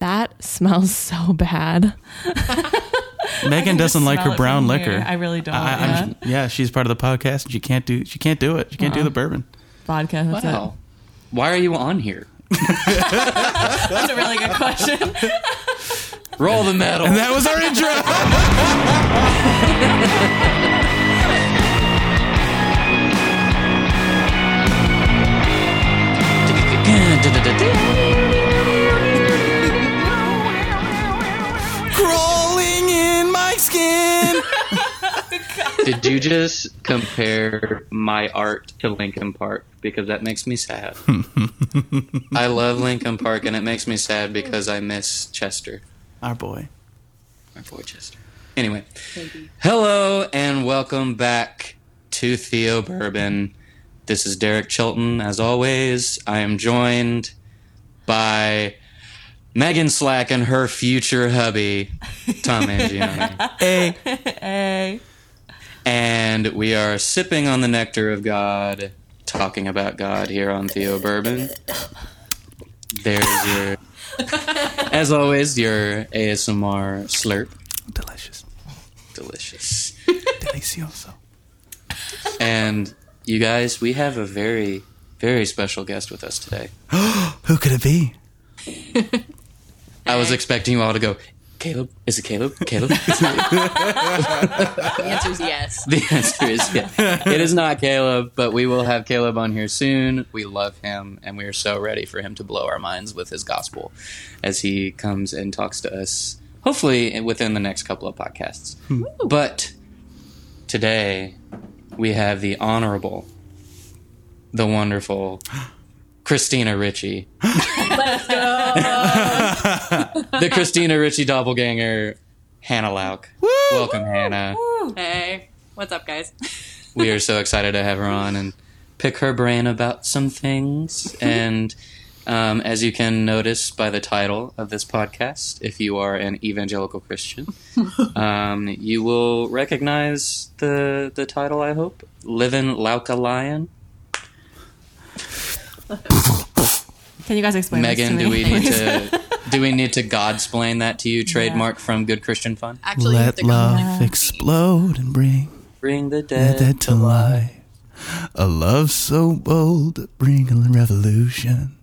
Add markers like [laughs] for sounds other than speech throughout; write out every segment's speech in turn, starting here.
That smells [laughs] so bad. [laughs] Megan doesn't like her brown liquor. here. I really don't. I, yeah. I'm, yeah, she's part of the podcast, and she can't do she can't do it. She can't do the uh-uh. bourbon. Vodka. That's Wow. Why are you on here? [laughs] That's a really good question. Roll the metal. And that was our intro. Did you just compare my art to Linkin Park? Because that makes me sad. [laughs] I love Linkin Park, and it makes me sad because I miss Chester, Our boy. my boy Chester. Anyway, hello and welcome back to Theo Bourbon. This is Derek Chilton. As always, I am joined by Megan Slack and her future hubby, Tom Mangione. [laughs] Hey, hey. And we are sipping on the nectar of God, talking about God here on Theo Bourbon. There's your, as always, your ASMR slurp. delicious, Delicious. delicioso. And you guys, we have a very, very special guest with us today. [gasps] Who could it be? I was expecting you all to go, Caleb? Is it Caleb? [laughs] Caleb? The answer is yes. The answer is yeah. It is not Caleb, but we will have Caleb on here soon. We love him, and we are so ready for him to blow our minds with his gospel as he comes and talks to us, hopefully within the next couple of podcasts. Hmm. But today, we have the honorable, the wonderful [gasps] Christina Ricci. [laughs] Let's go. [laughs] The Christina Ricci doppelganger, Hannah Lauk. Welcome, Hannah. Hey, what's up, guys? we are [laughs] so excited to have her on and pick her brain about some things. And um, as you can notice by the title of this podcast, if you are an evangelical Christian, [laughs] um, you will recognize the the title. I hope, "Living Lauka Lion." Can you guys explain this Megan, do we need to do we need to Godsplain that to you? Trademark from Good Christian Fun. Actually, Let love explode and bring Bring the the dead, dead to life. A love so bold, bring a revolution.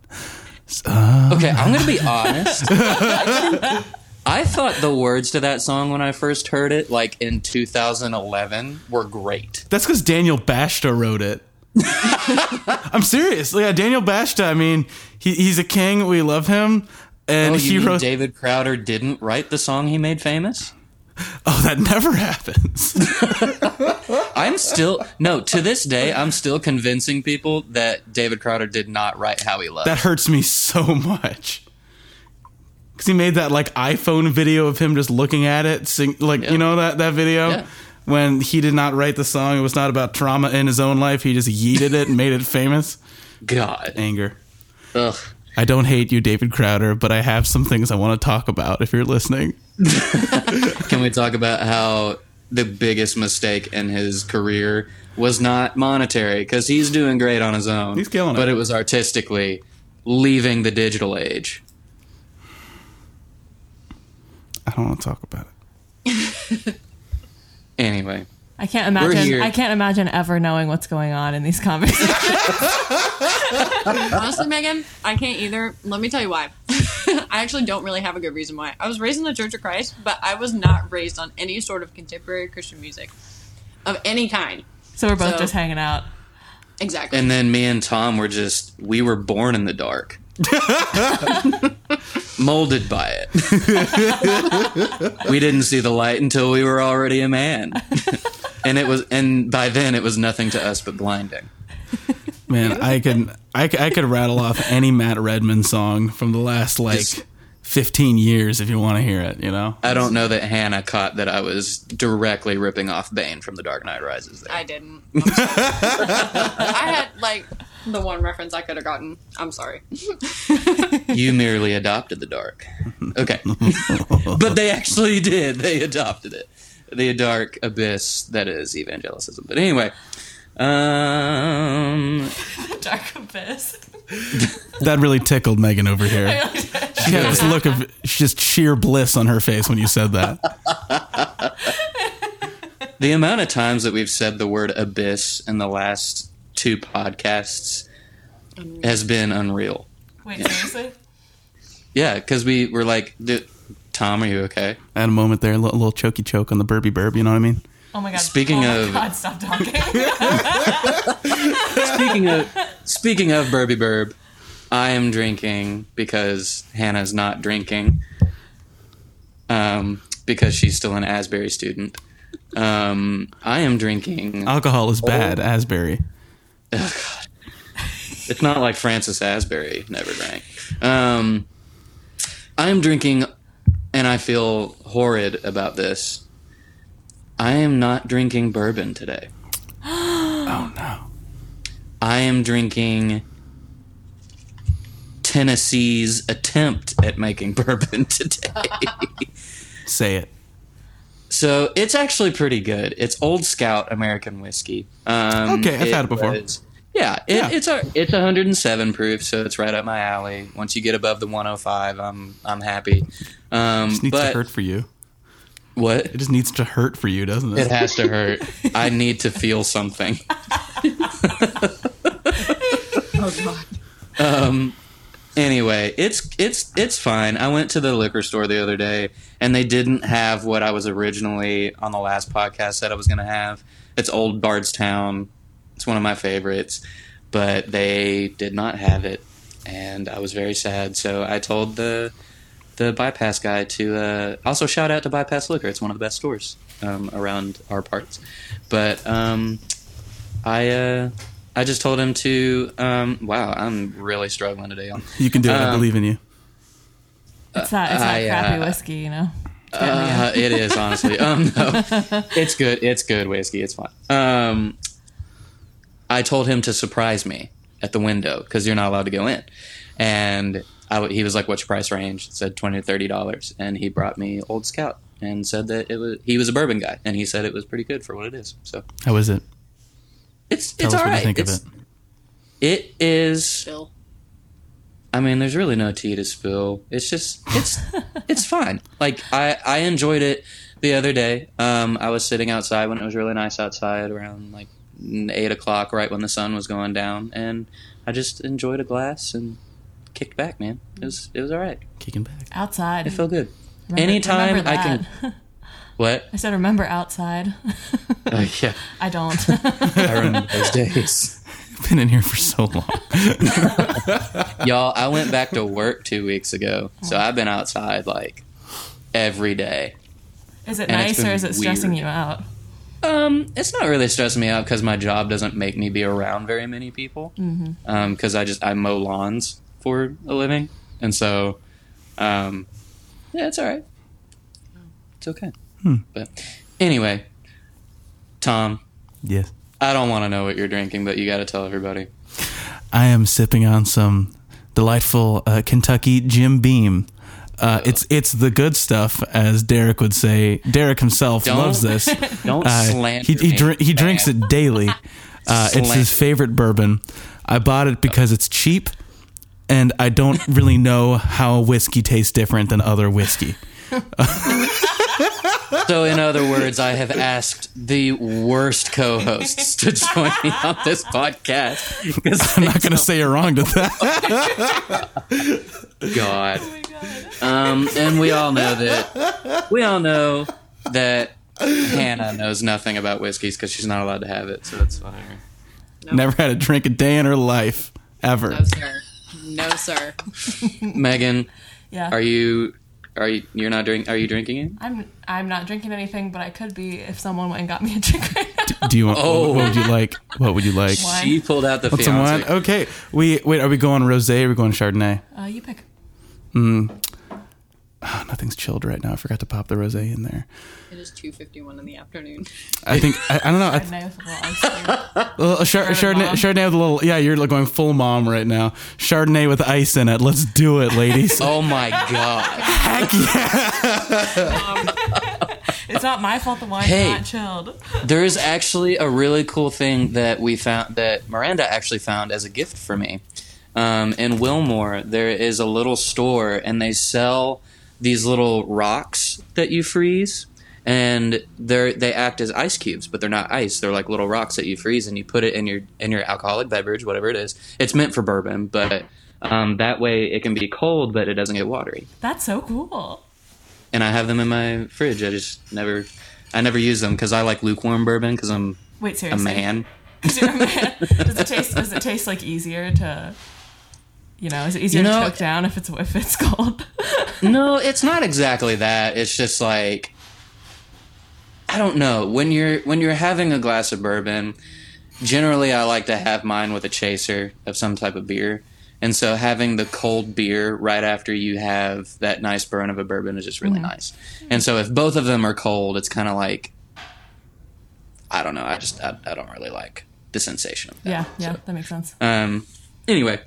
So- Okay, I'm gonna be honest. [laughs] I thought the words to that song when I first heard it, like in 2011, were great. That's because Daniel Bashta wrote it. [laughs] I'm serious. Yeah, Daniel Bashta. I mean, he, he's a king. We love him, and Oh, he wrote. David Crowder didn't write the song he made famous? oh, that never [laughs] happens. [laughs] I'm still no. To this day, I'm still convincing people that David Crowder did not write "How He Loved." that hurts me so much. Because he made that like iPhone video of him just looking at it, sing, like Yeah. you know that that video Yeah. when he did not write the song. It was not about trauma in his own life. He just yeeted it and made it famous. God, Anger. ugh. I don't hate you, David Crowder, but I have some things I want to talk about if you're listening. [laughs] Can we talk about how the biggest mistake in his career was not monetary because he's doing great on his own. He's killing it. But it was artistically leaving the digital age. I don't want to talk about it. [laughs] Anyway, I can't imagine. I can't imagine ever knowing what's going on in these [laughs] conversations. Honestly, Megan, I can't either. Let me tell you why. [laughs] I actually don't really have a good reason why. I was raised in the Church of Christ, but I was not raised on any sort of contemporary Christian music of any kind. so we're both So- just hanging out. Exactly. and then me and Tom were just we were born in the dark. [laughs] Molded by it. we didn't see the light until we were already a man. [laughs] and it was and by then it was nothing to us but blinding. Man, I can I could rattle off any Matt Redman song from the last like This- 15 years if you want to hear it, you know. I don't know that Hannah caught that I was directly ripping off Bane from The Dark Knight Rises there. I didn't. I'm. [laughs] I had like the one reference I could have gotten. I'm sorry. [laughs] You merely adopted the dark. Okay. [laughs] but they actually did. They adopted it. The dark abyss that is evangelicism. But anyway, Um, [laughs] Dark abyss. That really tickled Megan over here. [laughs] She had this look of just sheer bliss on her face when you said that. [laughs] the amount of times that we've said the word abyss in the last two podcasts has been unreal. Wait, seriously? Yeah, because we were like, "Dude, Tom, are you okay? I had a moment there, a little, little choky choke on the burby burb, you know what I mean? Oh my god. Speaking oh my of- God, stop talking. [laughs] Speaking of speaking of Burby Burb, I am drinking because Hannah's not drinking. Um, because she's still an Asbury student. Um, I am drinking. Alcohol is bad, Asbury. Oh god. It's not like Francis Asbury never drank. Um, I am drinking, and I feel horrid about this. I am not drinking bourbon today. [gasps] Oh no. I am drinking Tennessee's attempt at making [laughs] bourbon today. [laughs] Say it. so it's actually pretty good. It's Old Scout American whiskey. Um, Okay, I've had it before. was- yeah, it, Yeah. it's a it's 107 proof, so it's right up my alley. Once you get above the 105, I'm I'm happy. Um, It needs but to hurt for you. What? It just needs to hurt for you, doesn't It it? has to hurt. I need to feel something. [laughs] Oh god. Um anyway, it's it's it's fine. I went to the liquor store the other day and they didn't have what I was originally on the last podcast said I was going to have. It's Old Bardstown. It's one of my favorites, but they did not have it and I was very sad. So I told the the bypass guy to uh, also shout out to Bypass Liquor. It's one of the best stores um, around our parts. But um, I uh, I just told him to. Um, wow, I'm really struggling today. On You can do it. I Um, believe in you. It's that, it's that I, uh, crappy whiskey, you know? Uh, it is honestly. Um, no, [laughs] it's good. It's good whiskey. It's fine. Um, I told him to surprise me at the window because you're not allowed to go in, and I w he was like, "What's your price range?" It said twenty to thirty dollars, and he brought me Old Scout and said that it was. He was a bourbon guy, and he said it was pretty good for what it is. So How is it? it's Tell it's us all what right. you think It's- of it. It is. Bill. I mean, there's really no tea to spill. It's just it's [laughs] it's fine. Like I I enjoyed it the other day. Um, I was sitting outside when it was really nice outside around like eight o'clock, right when the sun was going down, and I just enjoyed a glass and kicked back. Man, it was it was all right. Kicking back. Outside. It felt good. Remember- Anytime remember I can. [laughs] What? I said, remember outside. Uh, yeah, [laughs] I don't. [laughs] I remember those days. Been in here for so long. Y'all, I went back to work two weeks ago, so I've been outside like every day. is it And nice or is it stressing weird. you out? Um, it's not really stressing me out because my job doesn't make me be around very many people. Mm-hmm. Um, because I just I mow lawns for a living, and so, um, yeah, it's all right. It's okay. But anyway, Tom, Yes. I don't want to know what you're drinking, but you got to tell everybody. I am sipping on some delightful uh, Kentucky Jim Beam. Uh, it's it's the good stuff, as Derek would say. Derek himself Don't- loves this. [laughs] Don't Uh, slander he he, dr- he drinks it daily. [laughs] Uh, it's his favorite bourbon. I bought it because it's cheap, and I don't [laughs] really know how whiskey tastes different than other whiskey. [laughs] So, in other words, I have asked the worst co-hosts to join me on this podcast. 'cause [laughs] I'm not going to say you're wrong to that. God. Um, and we all know that. We all know that Hannah knows nothing about whiskeys because she's not allowed to have it. So that's whatever. Never had a drink a day in her life ever. No sir. [laughs] Megan, Yeah. are you? Are you? You're not drinking? Are you drinking it? I'm I'm not drinking anything, but I could be if someone went and got me a drink right now. Do you want? Oh. What would you [laughs] like? What would you like? Wine. She pulled out the Want some wine? Okay. We wait. Are we going rosé? Are we going chardonnay? Uh, you pick. Oh, nothing's chilled right now. I forgot to pop the rosé in there. It is two fifty one in the afternoon. I think I, I don't know. I th- Chardonnay with a little ice cream. [laughs] a little char- chardonnay, chardonnay with a little. Yeah, you're like going full mom right now. Chardonnay with ice in it. Let's do it, ladies. [laughs] Oh my god! Heck yeah! It's not my fault the wine's Hey. not chilled. [laughs] There is actually a really cool thing that we found that Miranda actually found as a gift for me. Um, in Wilmore, there is a little store, and they sell these little rocks that you freeze, and they they act as ice cubes, but they're not ice. They're like little rocks that you freeze, and you put it in your in your alcoholic beverage, whatever it is. It's meant for bourbon, but um, that way it can be cold, but it doesn't get watery. That's so cool. And I have them in my fridge. I just never, I never use them because I like lukewarm bourbon because I'm Wait, seriously. [laughs] a man. Does it taste? Does it taste like easier to? You know, is it easier You know- to choke down if it's if it's [laughs] cold? No, it's not exactly that. It's just like I don't know. When you're when you're having a glass of bourbon, generally I like to have mine with a chaser of some type of beer. And so having the cold beer right after you have that nice burn of a bourbon is just really nice. And so if both of them are cold, it's kind of like I don't know. I just I, I don't really like the sensation of that. yeah, yeah, that makes sense. Um, anyway,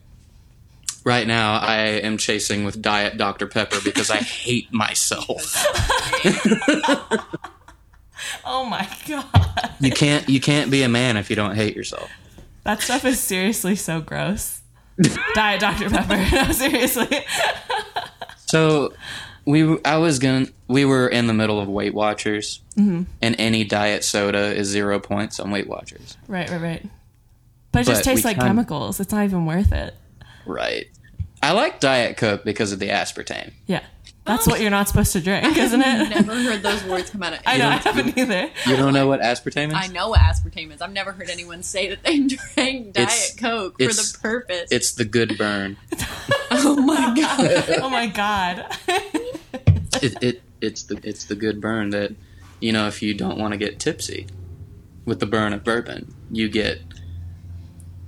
right now I am chasing with Diet Dr. Pepper because I hate myself. [laughs] Oh my god, You can't you can't be a man if you don't hate yourself. that stuff is seriously so gross. [laughs] Diet Dr Pepper. [laughs] No, seriously. So we I was gonna we were in the middle of Weight Watchers, mm-hmm. and any diet soda is zero points on Weight Watchers. Right, right, right. But it just But we tastes like chemicals. It's not even worth it. Right. I like Diet Coke because of the aspartame. Yeah, that's what you're not supposed to drink, isn't it? Never heard those words come out of. [laughs] I know. I haven't either. You don't know what aspartame is? I know what aspartame is. I've never heard anyone say that they [laughs] drank Diet It's- Coke for it's- the purpose. It's the good burn. [laughs] oh my god! Oh my god. it, it it's the it's the good burn that you know if you don't want to get tipsy with the burn of bourbon you get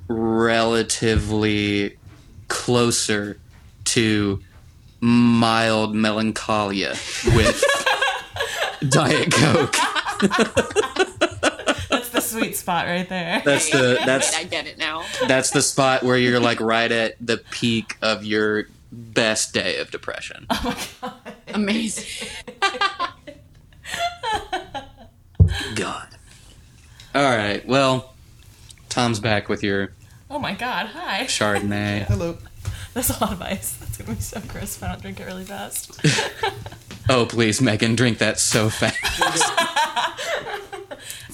relatively closer to mild melancholia with [laughs] diet coke That's the sweet spot right there. that's the [laughs] that's I get it now. that's the spot where you're like right at the peak of your best day of depression Oh my god. Amazing. god all right well tom's back with your Oh my god. Hi. chardonnay [laughs] Hello. That's a lot of ice. That's gonna be so gross if I don't drink it really fast. [laughs] Oh, please, Megan, drink that so fast. [laughs]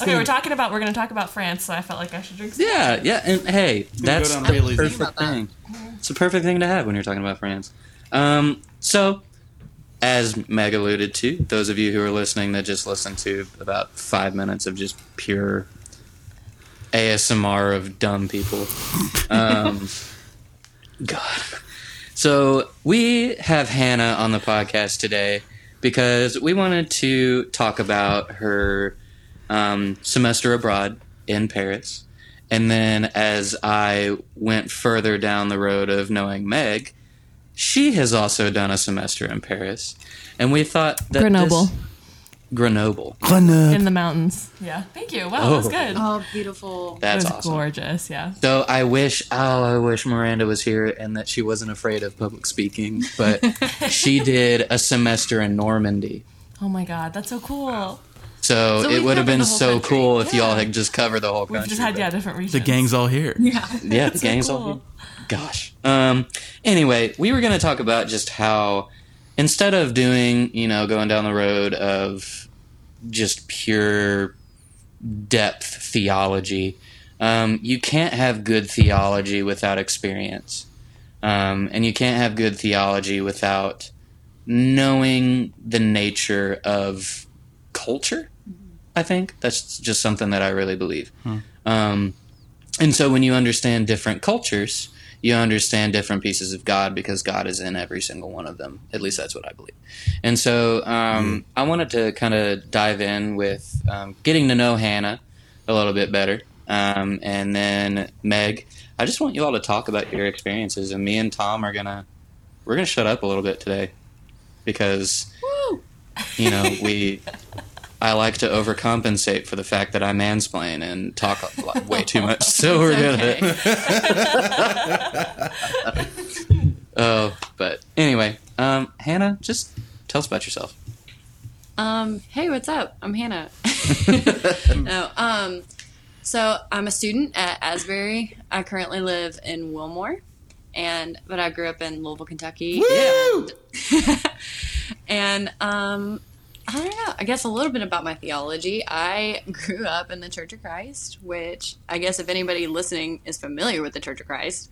Okay, we're talking about we're gonna talk about France, so I felt like I should drink. Some. yeah, yeah, and hey, that's down the Bailey's. perfect that. thing. It's a perfect thing to have when you're talking about France. Um, so, as Meg alluded to, those of you who are listening that just listened to about five minutes of just pure ASMR of dumb people. Um, [laughs] God. So we have Hannah on the podcast today because we wanted to talk about her um, semester abroad in Paris. And then as I went further down the road of knowing Meg, she has also done a semester in Paris. And we thought that Grenoble. this- Grenoble. in the mountains. Yeah. Thank you. Wow, that was Oh. good. Oh, beautiful. That's it was awesome. gorgeous. Yeah. So I wish, oh, I wish Miranda was here and that she wasn't afraid of public speaking. But [laughs] she did a semester in Normandy, Oh my god, that's so cool. so, So it would have been so country. cool if y'all had just covered the whole country. We've just had yeah different regions. The gang's all here. Yeah. yeah, the so gang's cool. all. Here. Gosh. Um. Anyway, we were going to talk about just how instead of doing, you know, going down the road of just pure depth theology, um, you can't have good theology without experience, um, and you can't have good theology without knowing the nature of culture. I think that's just something that I really believe. Um, and so when you understand different cultures, you understand different pieces of God because God is in every single one of them. At least that's what I believe. And so um, I wanted to kind of dive in with um, getting to know Hannah a little bit better. Um, and then Meg, I just want you all to talk about your experiences. And me and Tom are gonna we're gonna shut up a little bit today because Woo! you know we [laughs] I like to overcompensate for the fact that I mansplain and talk lot, way too [laughs] much. So we're gonna. [laughs] oh, but anyway, um, Hannah, just tell us about yourself. Um, hey, what's up? I'm Hannah. [laughs] no, um, so I'm a student at Asbury. I currently live in Wilmore, and but I grew up in Louisville, Kentucky. Woo! And um, I don't know. I guess a little bit about my theology. I grew up in the Church of Christ, which I guess if anybody listening is familiar with the Church of Christ,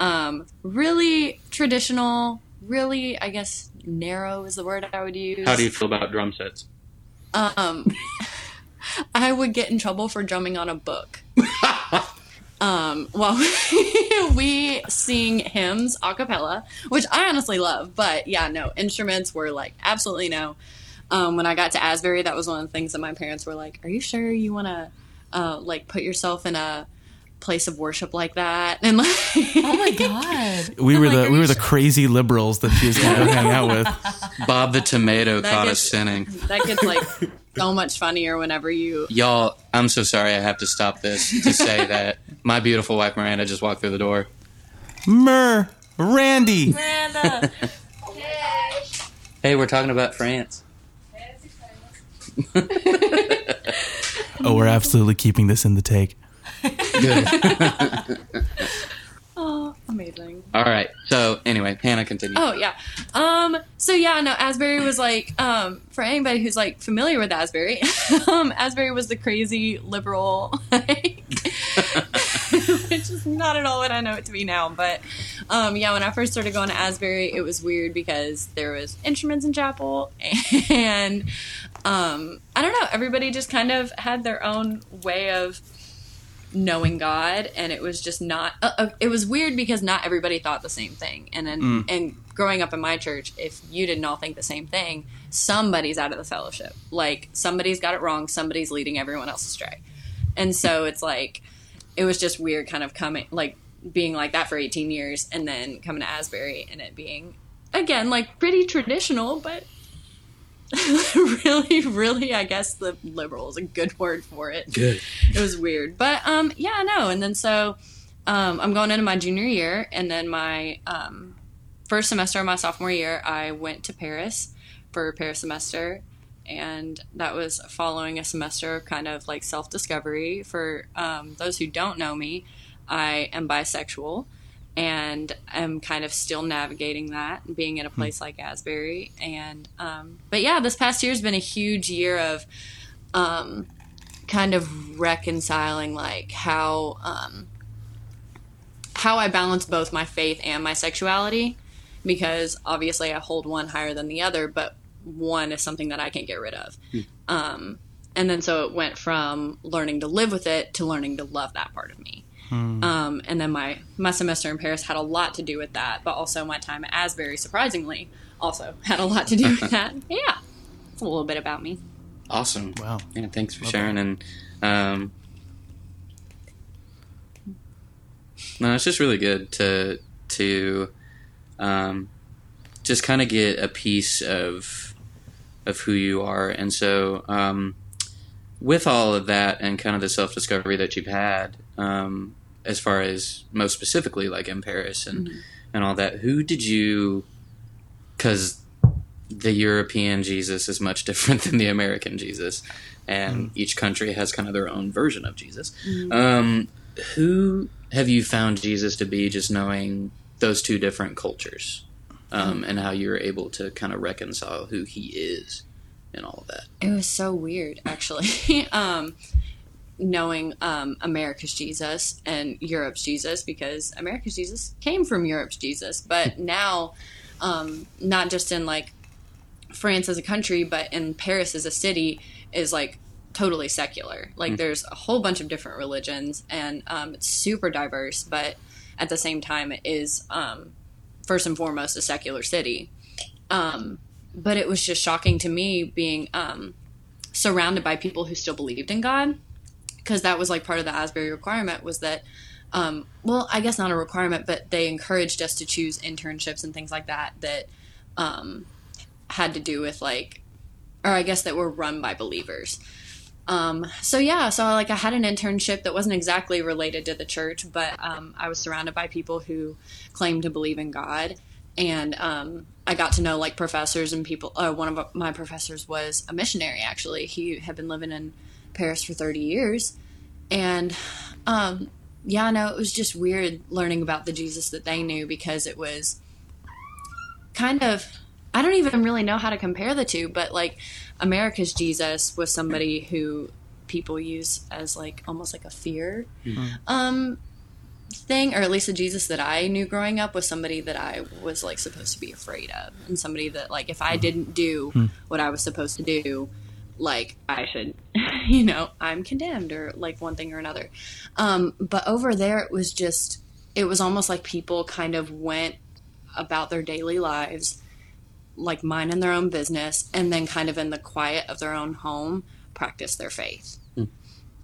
um, really traditional, really, I guess, narrow is the word I would use. How do you feel about drum sets? Um, [laughs] I would get in trouble for drumming on a book. [laughs] um, well, [laughs] we sing hymns a cappella, which I honestly love. But yeah, no, instruments were like absolutely no. Um, when I got to Asbury, that was one of the things that my parents were like, "Are you sure you want to uh, like put yourself in a place of worship like that?" [laughs] And like, Oh my god. We were like, the we you were the crazy liberals that she was going to go [laughs] hang out with. Bob the Tomato That caught gets- us sinning. that gets like [laughs] so much funnier whenever you Y'all, I'm so sorry I have to stop this to say that my beautiful wife Miranda just walked through the door. Mer, Randy. Miranda. Hey, we're talking about France. Oh, we're absolutely keeping this in the take. Good. [laughs] Oh, amazing. All right. So, anyway, Hannah, continue. Oh yeah. Um. So yeah, no. Asbury was like, um, for anybody who's like familiar with Asbury, [laughs] um, Asbury was the crazy liberal, [laughs] like, which is not at all what I know it to be now. But, um, yeah, when I first started going to Asbury, it was weird because there was instruments in chapel, and, um, I don't know. Everybody just kind of had their own way of knowing God, and it was just not. Uh, uh, it was weird because not everybody thought the same thing, and then and growing up in my church, if you didn't all think the same thing, somebody's out of the fellowship. Like somebody's got it wrong, somebody's leading everyone else astray, and so it's like it was just weird, kind of coming like being like that for 18 years, and then coming to Asbury and it being again like pretty traditional, but. [laughs] really, really, I guess the liberal is a good word for it. Good. it was weird. But um yeah no. And then so um i'm going into my junior year. And then my um first semester of my sophomore year i went to paris for a paris semester. And that was following a semester of kind of like self-discovery. For um, those who don't know me i am bisexual and I'm kind of still navigating that being in a place like asbury and um, but yeah this past year has been a huge year of um, kind of reconciling like how um, how I balance both my faith and my sexuality because obviously I hold one higher than the other, but one is something that I can't get rid of. Um, and then so it went from learning to live with it to learning to love that part of me. Um, and then my my semester in Paris had a lot to do with that, but also my time at Asbury, surprisingly, also had a lot to do with that. Yeah, it's a little bit about me. Awesome. Wow. Yeah, thanks for sharing. And um, no, it's just really good to to um, just kind of get a piece of of who you are. And so, um, with all of that and kind of the self discovery that you've had, um, as far as most specifically, like in Paris and and all that, who did you? Because the European Jesus is much [laughs] different than the American Jesus, and each country has kind of their own version of Jesus. Um, who have you found Jesus to be, just knowing those two different cultures, um, and how you're able to kind of reconcile who He is and all of that? It was so weird, actually. [laughs] um, knowing um, America's Jesus and Europe's Jesus, because America's Jesus came from Europe's Jesus. But [laughs] now, um, not just in like France as a country, but in Paris as a city, is like totally secular. Like there's a whole bunch of different religions, and um, it's super diverse. But at the same time, it is um, first and foremost a secular city. Um, but it was just shocking to me being um, surrounded by people who still believed in God, because that was like part of the Asbury requirement was that. Um, well, I guess not a requirement, but they encouraged us to choose internships and things like that that um, had to do with like, or I guess that were run by believers. Um, so yeah, so like I had an internship that wasn't exactly related to the church, but um, I was surrounded by people who claimed to believe in God, and um, I got to know like professors and people. Uh, one of my professors was a missionary. Actually, he had been living in Paris for thirty years, and um, yeah, no, it was just weird learning about the Jesus that they knew because it was kind of. I don't even really know how to compare the two, but like America's Jesus was somebody who people use as like almost like a fear um thing or at least the jesus that i knew growing up was somebody that i was like supposed to be afraid of and somebody that like if i hmm. didn't do hmm. what i was supposed to do like i should [laughs] you know i'm condemned or like one thing or another. Um but over there it was just it was almost like people kind of went about their daily lives like minding their own business and then kind of in the quiet of their own home practice their faith. Hmm.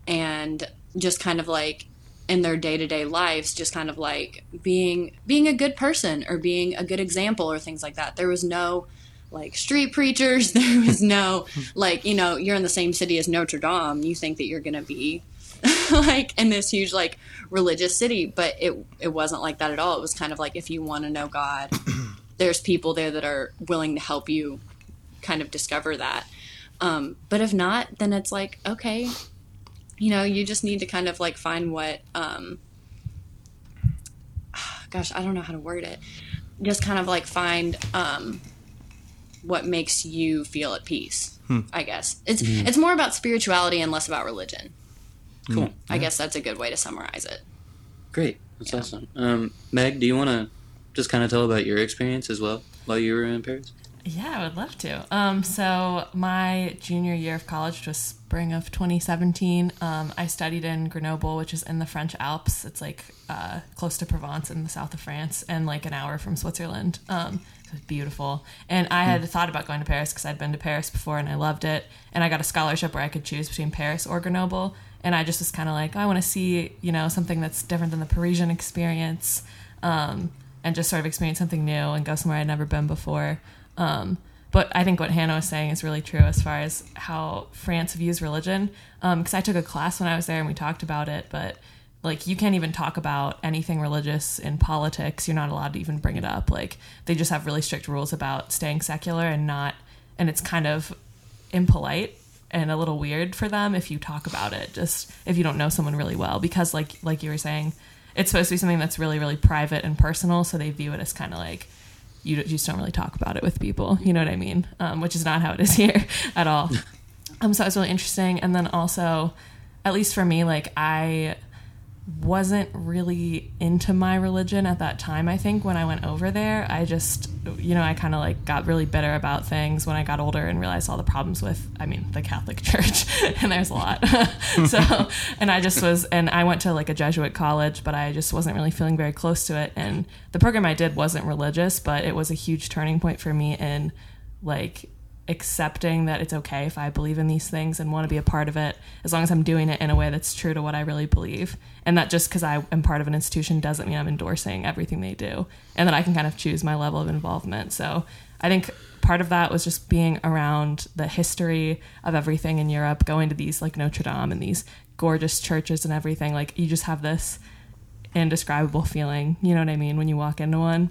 And just kind of like in their day-to-day lives just kind of like being being a good person or being a good example or things like that. There was no like street preachers. [laughs] There was no like you know you're in the same city as notre dame. You think that you're gonna be [laughs] like in this huge like religious city. But it it wasn't like that at all. It was kind of like if you want to know god [clears throat] there's people there that are willing to help you kind of discover that. Um, but if not then it's like okay you know you just need to kind of like find what um, [sighs] gosh i don't know how to word it. Just kind of like find um, what makes you feel at peace i guess. It's it's more about spirituality and less about religion. Cool. i guess that's a good way to summarize it. Great. That's awesome. Um, Meg, do you want to just kind of tell about your experience as well while you were in Paris? Yeah, I would love to. Um, so my junior year of college, was spring of 2017, um, I studied in Grenoble, which is in the French Alps. It's like uh, close to Provence in the south of France, and like an hour from Switzerland. Um, so it's beautiful. And I had thought about going to Paris because I'd been to Paris before and I loved it. And I got a scholarship where I could choose between Paris or Grenoble. And I just was kind of like, I want to see, you know, something that's different than the Parisian experience. Um, and just sort of experience something new and go somewhere I'd never been before. Um, but I think what Hannah was saying is really true as far as how France views religion. Because I took a class when I was there and we talked about it, but like you can't even talk about anything religious in politics. You're not allowed to even bring it up. Like they just have really strict rules about staying secular and not, and it's kind of impolite and a little weird for them if you talk about it just if you don't know someone really well because like like you were saying it's supposed to be something that's really really private and personal so they view it as kind of like you, you just don't really talk about it with people you know what i mean? Um, which is not how it is [laughs] here at all. Um, so it was really interesting. And then also at least for me like i wasn't really into my religion at that time i think when i went over there. I just you know i kind of like got really bitter about things when i got older and realized all the problems with i mean the catholic [laughs] church and there's a lot. [laughs] So and i just was and i went to like a jesuit college but i just wasn't really feeling very close to it. And the program i did wasn't religious but it was a huge turning point for me in like accepting that it's okay if I believe in these things and want to be a part of it, as long as I'm doing it in a way that's true to what I really believe. And that just because I am part of an institution doesn't mean I'm endorsing everything they do, and that I can kind of choose my level of involvement. So I think part of that was just being around the history of everything in Europe, going to these like Notre Dame and these gorgeous churches and everything. Like you just have this indescribable feeling, you know what I mean, when you walk into one.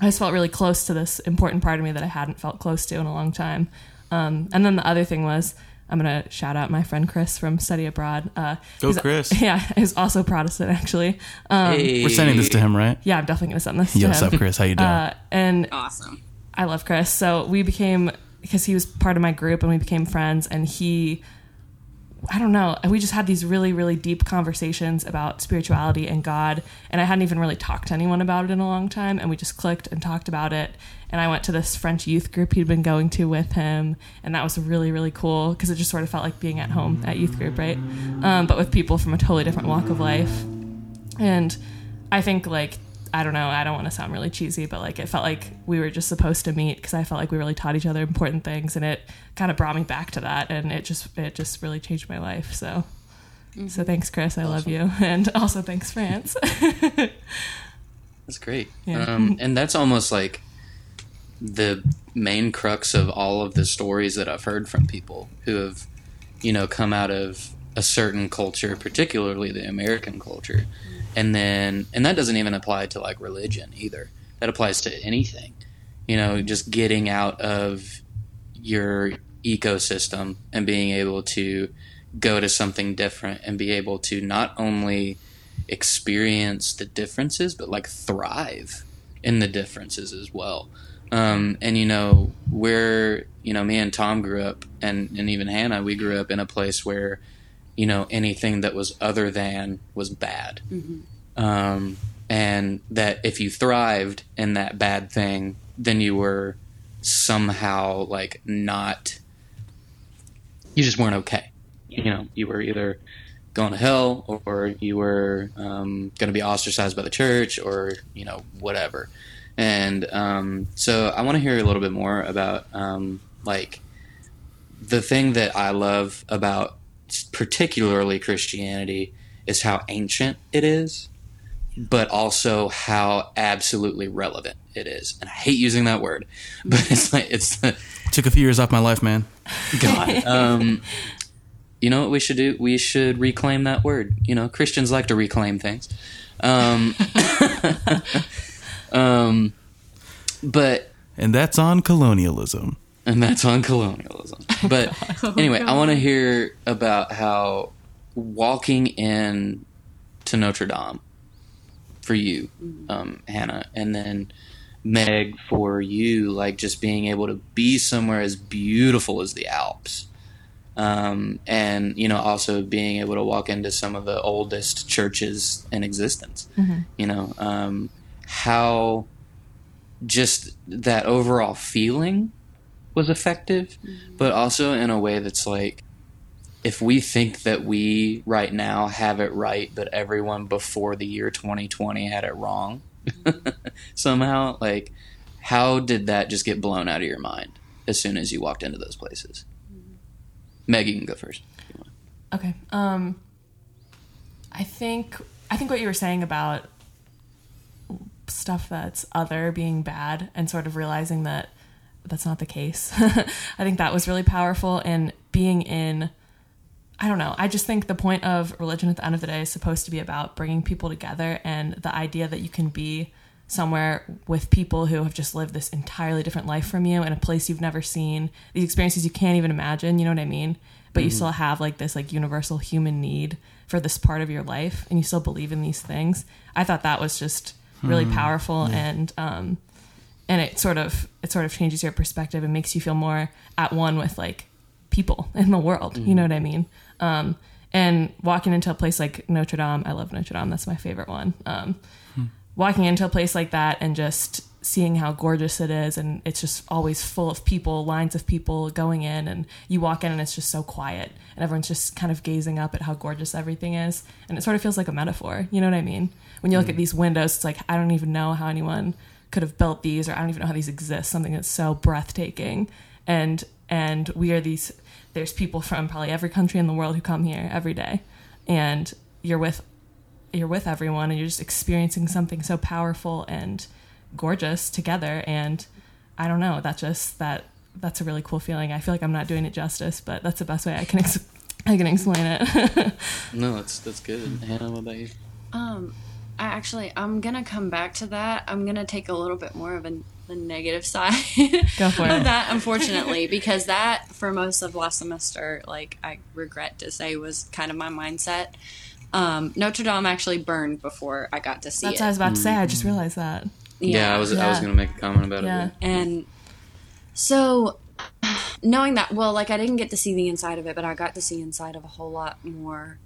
I just felt really close to this important part of me that I hadn't felt close to in a long time. Um, and then the other thing was, I'm gonna shout out my friend Chris from Study Abroad. Uh, Go, Chris. [laughs] Yeah, he's also Protestant actually. Um, hey. We're sending this to him, right? Yeah, I'm definitely gonna send this. Yo, to what's him. up, Chris? How you doing? Uh, and awesome I love Chris. So we became because he was part of my group and we became friends and he I don't know, we just had these really really deep conversations about spirituality and God and I hadn't even really talked to anyone about it in a long time and we just clicked and talked about it and I went to this French youth group he'd been going to with him and that was really really cool because it just sort of felt like being at home at youth group, right? Um, but with people from a totally different walk of life. And I think like I don't know, I don't want to sound really cheesy, but like it felt like we were just supposed to meet because I felt like we really taught each other important things and it kind of brought me back to that and it just it just really changed my life. So so thanks Chris, I love you. [laughs] And also thanks France. That's great. [laughs] Yeah. Um, and that's almost like the main crux of all of the stories that I've heard from people who have, you know, come out of a certain culture, particularly the American culture. And then, and that doesn't even apply to like religion either. that applies to anything. You know, just getting out of your ecosystem and being able to go to something different and be able to not only experience the differences but like thrive in the differences as well. Um, and you know, where you know me and Tom grew up, and and even Hannah, we grew up in a place where you know anything that was other than was bad, um, and that if you thrived in that bad thing, then you were somehow like not. You just weren't okay. You know, you were either going to hell or you were um, going to be ostracized by the church or you know whatever and um, so i want to hear a little bit more about um, like the thing that i love about particularly christianity is how ancient it is but also how absolutely relevant it is and i hate using that word [laughs] but it's like it's the Took a few years off my life, man. God. Um, you know what we should do? We should reclaim that word. You know, Christians like to reclaim things. Um, [laughs] um, but And that's on colonialism. And that's on colonialism. But [laughs] anyway, I want to hear about how walking in to Notre Dame for you, um, Hannah, and then Meg for you, like just being able to be somewhere as beautiful as the Alps. Um, and you know, also being able to walk into some of the oldest churches in existence. You know, um, how just that overall feeling was effective, but also in a way that's like, if we think that we right now have it right, but everyone before the year 2020 had it wrong [laughs] somehow, like, how did that just get blown out of your mind as soon as you walked into those places? Meg, you can go first. Okay. Um I think I think what you were saying about stuff that's other being bad and sort of realizing that that's not the case. [laughs] I think that was really powerful and being in I don't know. I just think the point of religion at the end of the day is supposed to be about bringing people together and the idea that you can be somewhere with people who have just lived this entirely different life from you in a place you've never seen, these experiences you can't even imagine, you know what I mean? But you still have like this like universal human need for this part of your life and you still believe in these things. I thought that was just really powerful and um and it sort of it sort of changes your perspective and makes you feel more at one with like people [laughs] in the world. You know what I mean? Um, and walking into a place like Notre Dame, I love Notre Dame. That's my favorite one. Um, Walking into a place like that and just seeing how gorgeous it is, and it's just always full of people, lines of people going in, and you walk in and it's just so quiet, and everyone's just kind of gazing up at how gorgeous everything is, and it sort of feels like a metaphor. You know what I mean? When you look at these windows, it's like I don't even know how anyone could have built these, or I don't even know how these exist. Something that's so breathtaking, and and we are these. There's people from probably every country in the world who come here every day, and you're with you're with everyone, and you're just experiencing something so powerful and gorgeous together. And I don't know, that just that that's a really cool feeling. I feel like I'm not doing it justice, but that's the best way I can ex- I can explain it. [laughs] No, that's that's good. Hannah, what about you? Um, I actually, I'm gonna come back to that. I'm gonna take a little bit more of a, the negative side [laughs] of it. that, unfortunately, [laughs] because that for most of last semester, like I regret to say, was kind of my mindset. Um, Notre Dame actually burned before I got to see That's it. what I was about to say. I just realized that. Yeah, I was I was gonna make a comment about Yeah. it. And so, knowing that, well, like I didn't get to see the inside of it, but I got to see inside of a whole lot more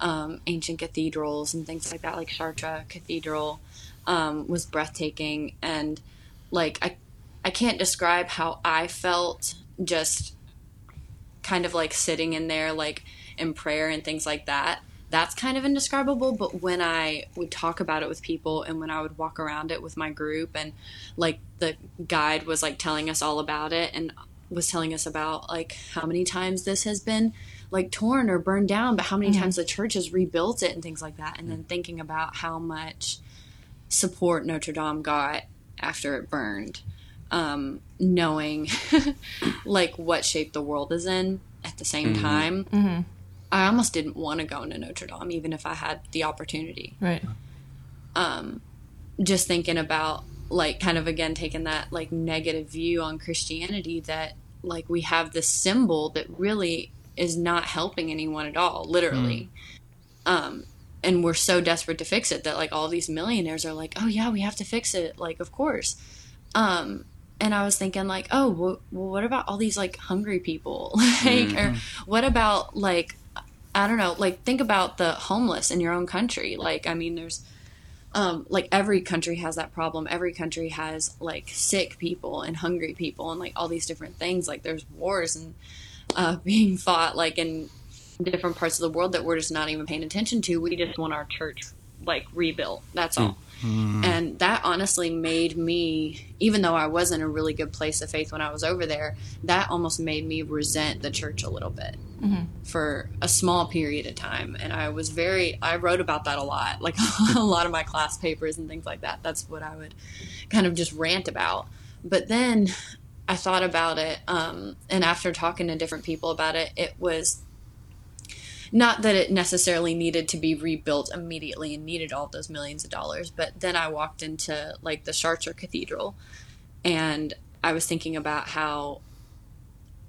um, ancient cathedrals and things like that, like Chartres Cathedral um, was breathtaking. And like, I, I can't describe how I felt just kind of like sitting in there, like in prayer and things like that. That's kind of indescribable, but when I would talk about it with people and when I would walk around it with my group and like the guide was like telling us all about it and was telling us about like how many times this has been like torn or burned down, but how many times the church has rebuilt it and things like that. And then thinking about how much support Notre Dame got after it burned, um, knowing [laughs] like what shape the world is in at the same time. I almost didn't want to go into Notre Dame, even if I had the opportunity Right. Um, just thinking about like kind of again taking that like negative view on Christianity that like we have this symbol that really is not helping anyone at all, literally. Um, and we're so desperate to fix it that like all these millionaires are like, oh yeah, we have to fix it. Like, of course. Um, and I was thinking like, oh, well, what about all these like hungry people? [laughs] like, or what about like, I don't know, like think about the homeless in your own country. Like, I mean, there's, um, like every country has that problem. Every country has like sick people and hungry people and like all these different things. Like there's wars and uh, being fought like in different parts of the world that we're just not even paying attention to. We just want our church like rebuilt. That's all. And that honestly made me, even though I was in a really good place of faith when I was over there, that almost made me resent the church a little bit for a small period of time. And I was very, I wrote about that a lot, [laughs] like a lot of my class papers and things like that. That's what I would kind of just rant about. But then I thought about it, um, and after talking to different people about it, it was not that it necessarily needed to be rebuilt immediately and needed all those millions of dollars, but then I walked into like the Chartres Cathedral, and I was thinking about how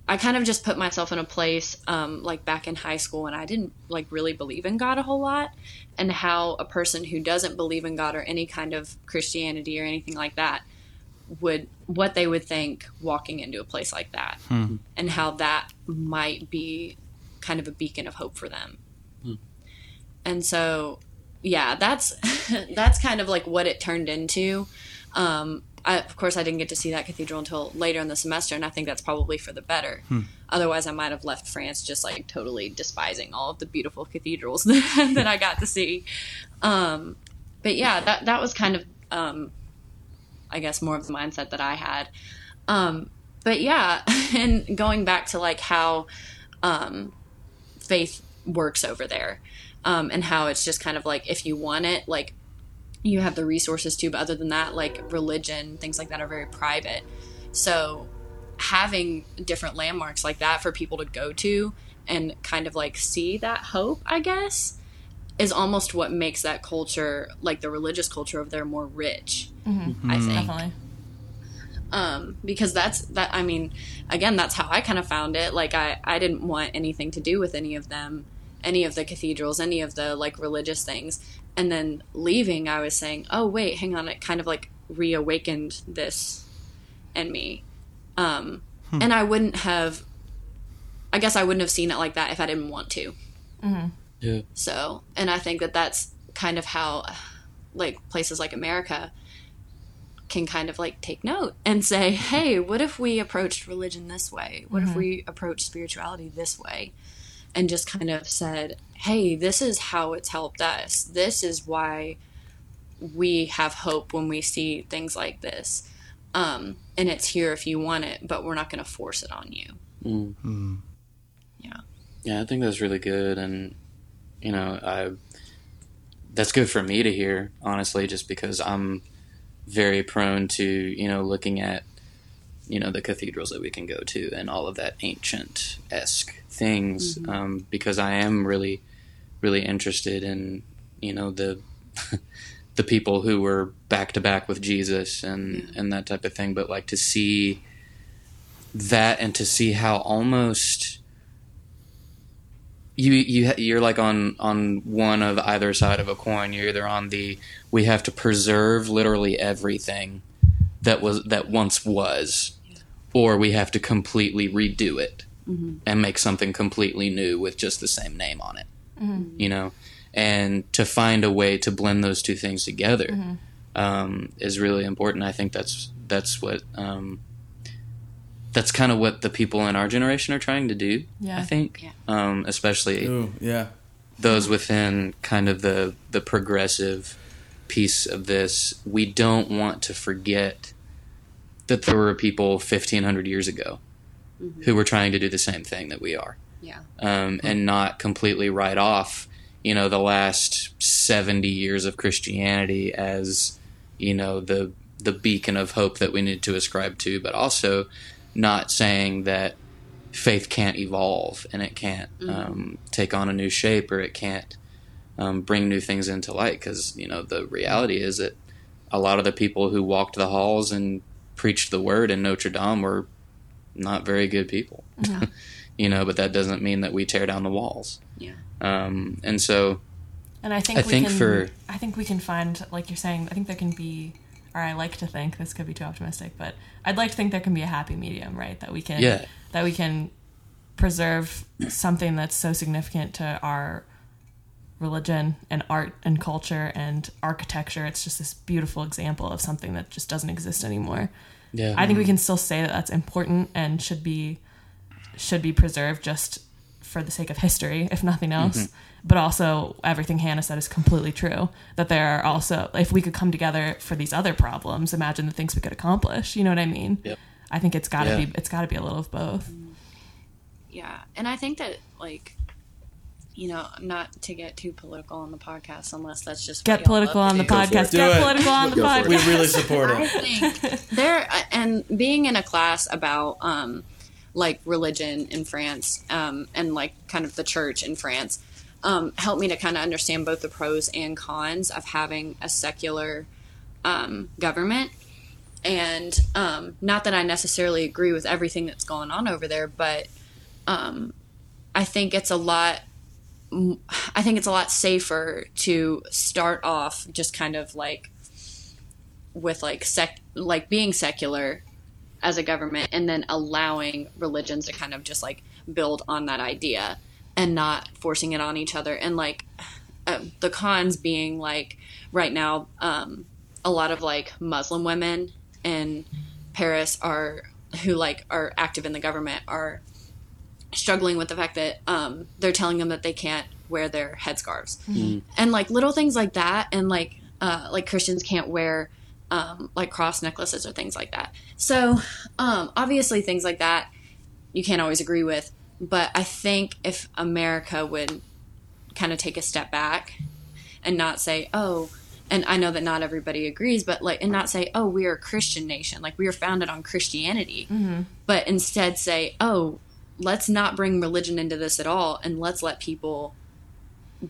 I kind of just put myself in a place um, like back in high school when I didn't like really believe in God a whole lot, and how a person who doesn't believe in God or any kind of Christianity or anything like that would what they would think walking into a place like that and how that might be kind of a beacon of hope for them. And so yeah that's [laughs] that's kind of like what it turned into. Um, I, of course i didn't get to see that cathedral until later in the semester and i think that's probably for the better. Otherwise i might have left france just like totally despising all of the beautiful cathedrals [laughs] that i got to see. Um, but yeah that, that was kind of um, I guess more of the mindset that I had. Um, but yeah, [laughs] and going back to like how um, faith works over there, um, and how it's just kind of like if you want it, like you have the resources to, but other than that, like religion, things like that are very private. So having different landmarks like that for people to go to and kind of like see that hope, I guess, is almost what makes that culture, like the religious culture over there, more rich. Mm-hmm. Mm-hmm. I mm-hmm. think Definitely. um, because that's that. I mean, again, that's how I kind of found it. Like, I I didn't want anything to do with any of them, any of the cathedrals, any of the like religious things. And then leaving, I was saying, oh wait, hang on, it kind of like reawakened this in me, um, hmm. and I wouldn't have. I guess I wouldn't have seen it like that if I didn't want to. Yeah. So, and I think that that's kind of how, like, places like America can kind of like take note and say, [laughs] hey, what if we approached religion this way? What if we approached spirituality this way? And just kind of said, hey, this is how it's helped us. This is why we have hope when we see things like this. Um, and it's here if you want it, but we're not going to force it on you. Mm. Yeah. Yeah, I think that's really good, and you know, I that's good for me to hear, honestly, just because I'm very prone to you know looking at you know the cathedrals that we can go to and all of that ancient esque things, um, because I am really, really interested in you know the [laughs] the people who were back to back with Jesus and and that type of thing, but like to see that and to see how almost you you you're like on on one of either side of a coin. You're either on the we have to preserve literally everything that was that once was, or we have to completely redo it and make something completely new with just the same name on it. You know, and to find a way to blend those two things together um, is really important. I think that's that's what um, that's kind of what the people in our generation are trying to do. Yeah. I think, Yeah. um, especially Ooh, yeah. those within kind of the the progressive piece of this. We don't want to forget that there were people fifteen hundred years ago who were trying to do the same thing that we are Yeah. um, and not completely write off, you know, the last seventy years of Christianity as, you know, the the beacon of hope that we need to ascribe to, but also not saying that faith can't evolve and it can't um, take on a new shape or it can't um, bring new things into light because you know the reality is that a lot of the people who walked the halls and preached the word in Notre Dame were not very good people. [laughs] you know, but that doesn't mean that we tear down the walls. Yeah. Um, and so And I think I we think can, for- I think we can find, like you're saying, I think there can be, or I like to think this could be too optimistic, but I'd like to think there can be a happy medium, right? That we can, Yeah. that we can preserve something that's so significant to our religion and art and culture and architecture. It's just this beautiful example of something that just doesn't exist anymore. yeah, I think we can still say that that's important and should be should be preserved just for the sake of history, if nothing else. But also, everything Hannah said is completely true. That there are also, if we could come together for these other problems, imagine the things we could accomplish. You know what I mean? Yep. I think it's got to Yeah. be it's got to be a little of both. Yeah, and I think that like, you know, not to get too political on the podcast, unless that's just Get political on the do. podcast. Get it. political on the Go for it. [laughs] podcast. We really support I think there and being in a class about um, like religion in France um, and like kind of the church in France um, helped me to kind of understand both the pros and cons of having a secular um, government. And um, not that I necessarily agree with everything that's going on over there, but um, I think it's a lot. I think it's a lot safer to start off just kind of like with like sec like being secular as a government and then allowing religions to kind of just like build on that idea and not forcing it on each other. And like uh, the cons being like right now um, a lot of like muslim women in paris are who like are active in the government are struggling with the fact that um, they're telling them that they can't wear their headscarves. And like little things like that and like uh, like christians can't wear um, like cross necklaces or things like that so um, obviously things like that you can't always agree with but i think if america would kind of take a step back and not say oh and i know that not everybody agrees but like and not say oh we are a christian nation like we are founded on christianity but instead say oh let's not bring religion into this at all and let's let people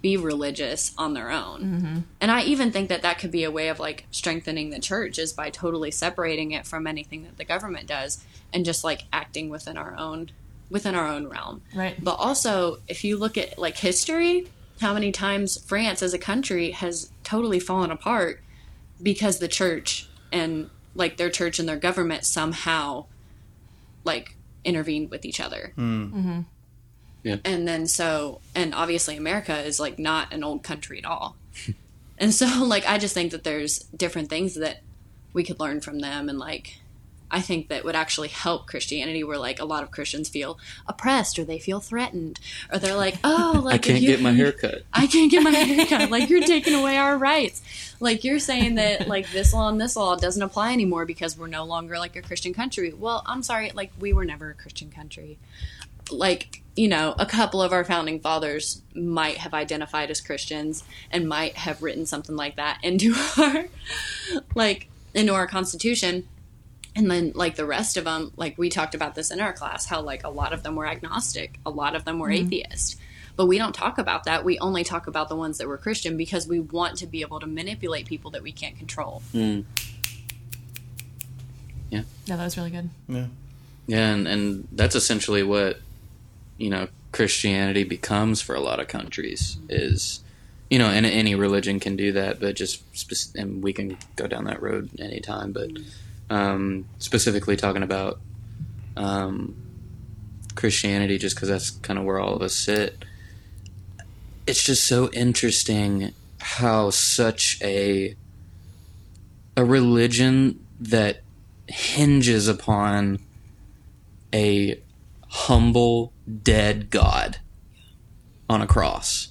be religious on their own. Mm-hmm. And I even think that that could be a way of like strengthening the church is by totally separating it from anything that the government does and just like acting within our own within our own realm. Right. But also, if you look at like history, how many times France as a country has totally fallen apart because the church and like their church and their government somehow like intervened with each other. Hmm. Mm-hmm. Yeah. And then so, and obviously America is like not an old country at all. [laughs] and so, like, I just think that there's different things that we could learn from them. And like, I think that would actually help Christianity where like a lot of Christians feel oppressed or they feel threatened or they're like, [laughs] oh, like I can't you- get my hair cut. I can't get my [laughs] hair cut. Like you're taking away our rights. Like you're saying that like this law and this law doesn't apply anymore because we're no longer like a Christian country. Well, I'm sorry, like we were never a Christian country. Like, you know, a couple of our founding fathers might have identified as Christians and might have written something like that into [laughs] our like into our constitution and then like the rest of them like we talked about this in our class how like a lot of them were agnostic a lot of them were atheist but we don't talk about that we only talk about the ones that were christian because we want to be able to manipulate people that we can't control Mm. Yeah, that was really good. Yeah. Yeah, and, and that's essentially what you know Christianity becomes for a lot of countries is you know, and any religion can do that, but just and we can go down that road anytime. But um, specifically talking about um, Christianity, just because that's kind of where all of us sit. It's just so interesting how such a a religion that hinges upon a humble dead god on a cross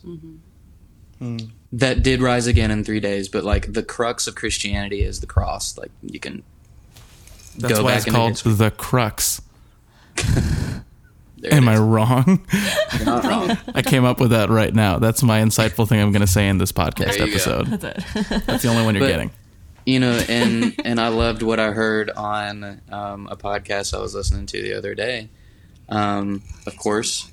that did rise again in three days but like the crux of christianity is the cross like you can That's Go why back it's into called history. the crux. [laughs] there Am I wrong? [laughs] You're not wrong I came up with that right now. That's my insightful thing I'm going to say in this podcast There go. episode. That's it. [laughs] That's the only one you're But- getting. you know and and i loved what i heard on um, a podcast i was listening to the other day um, of course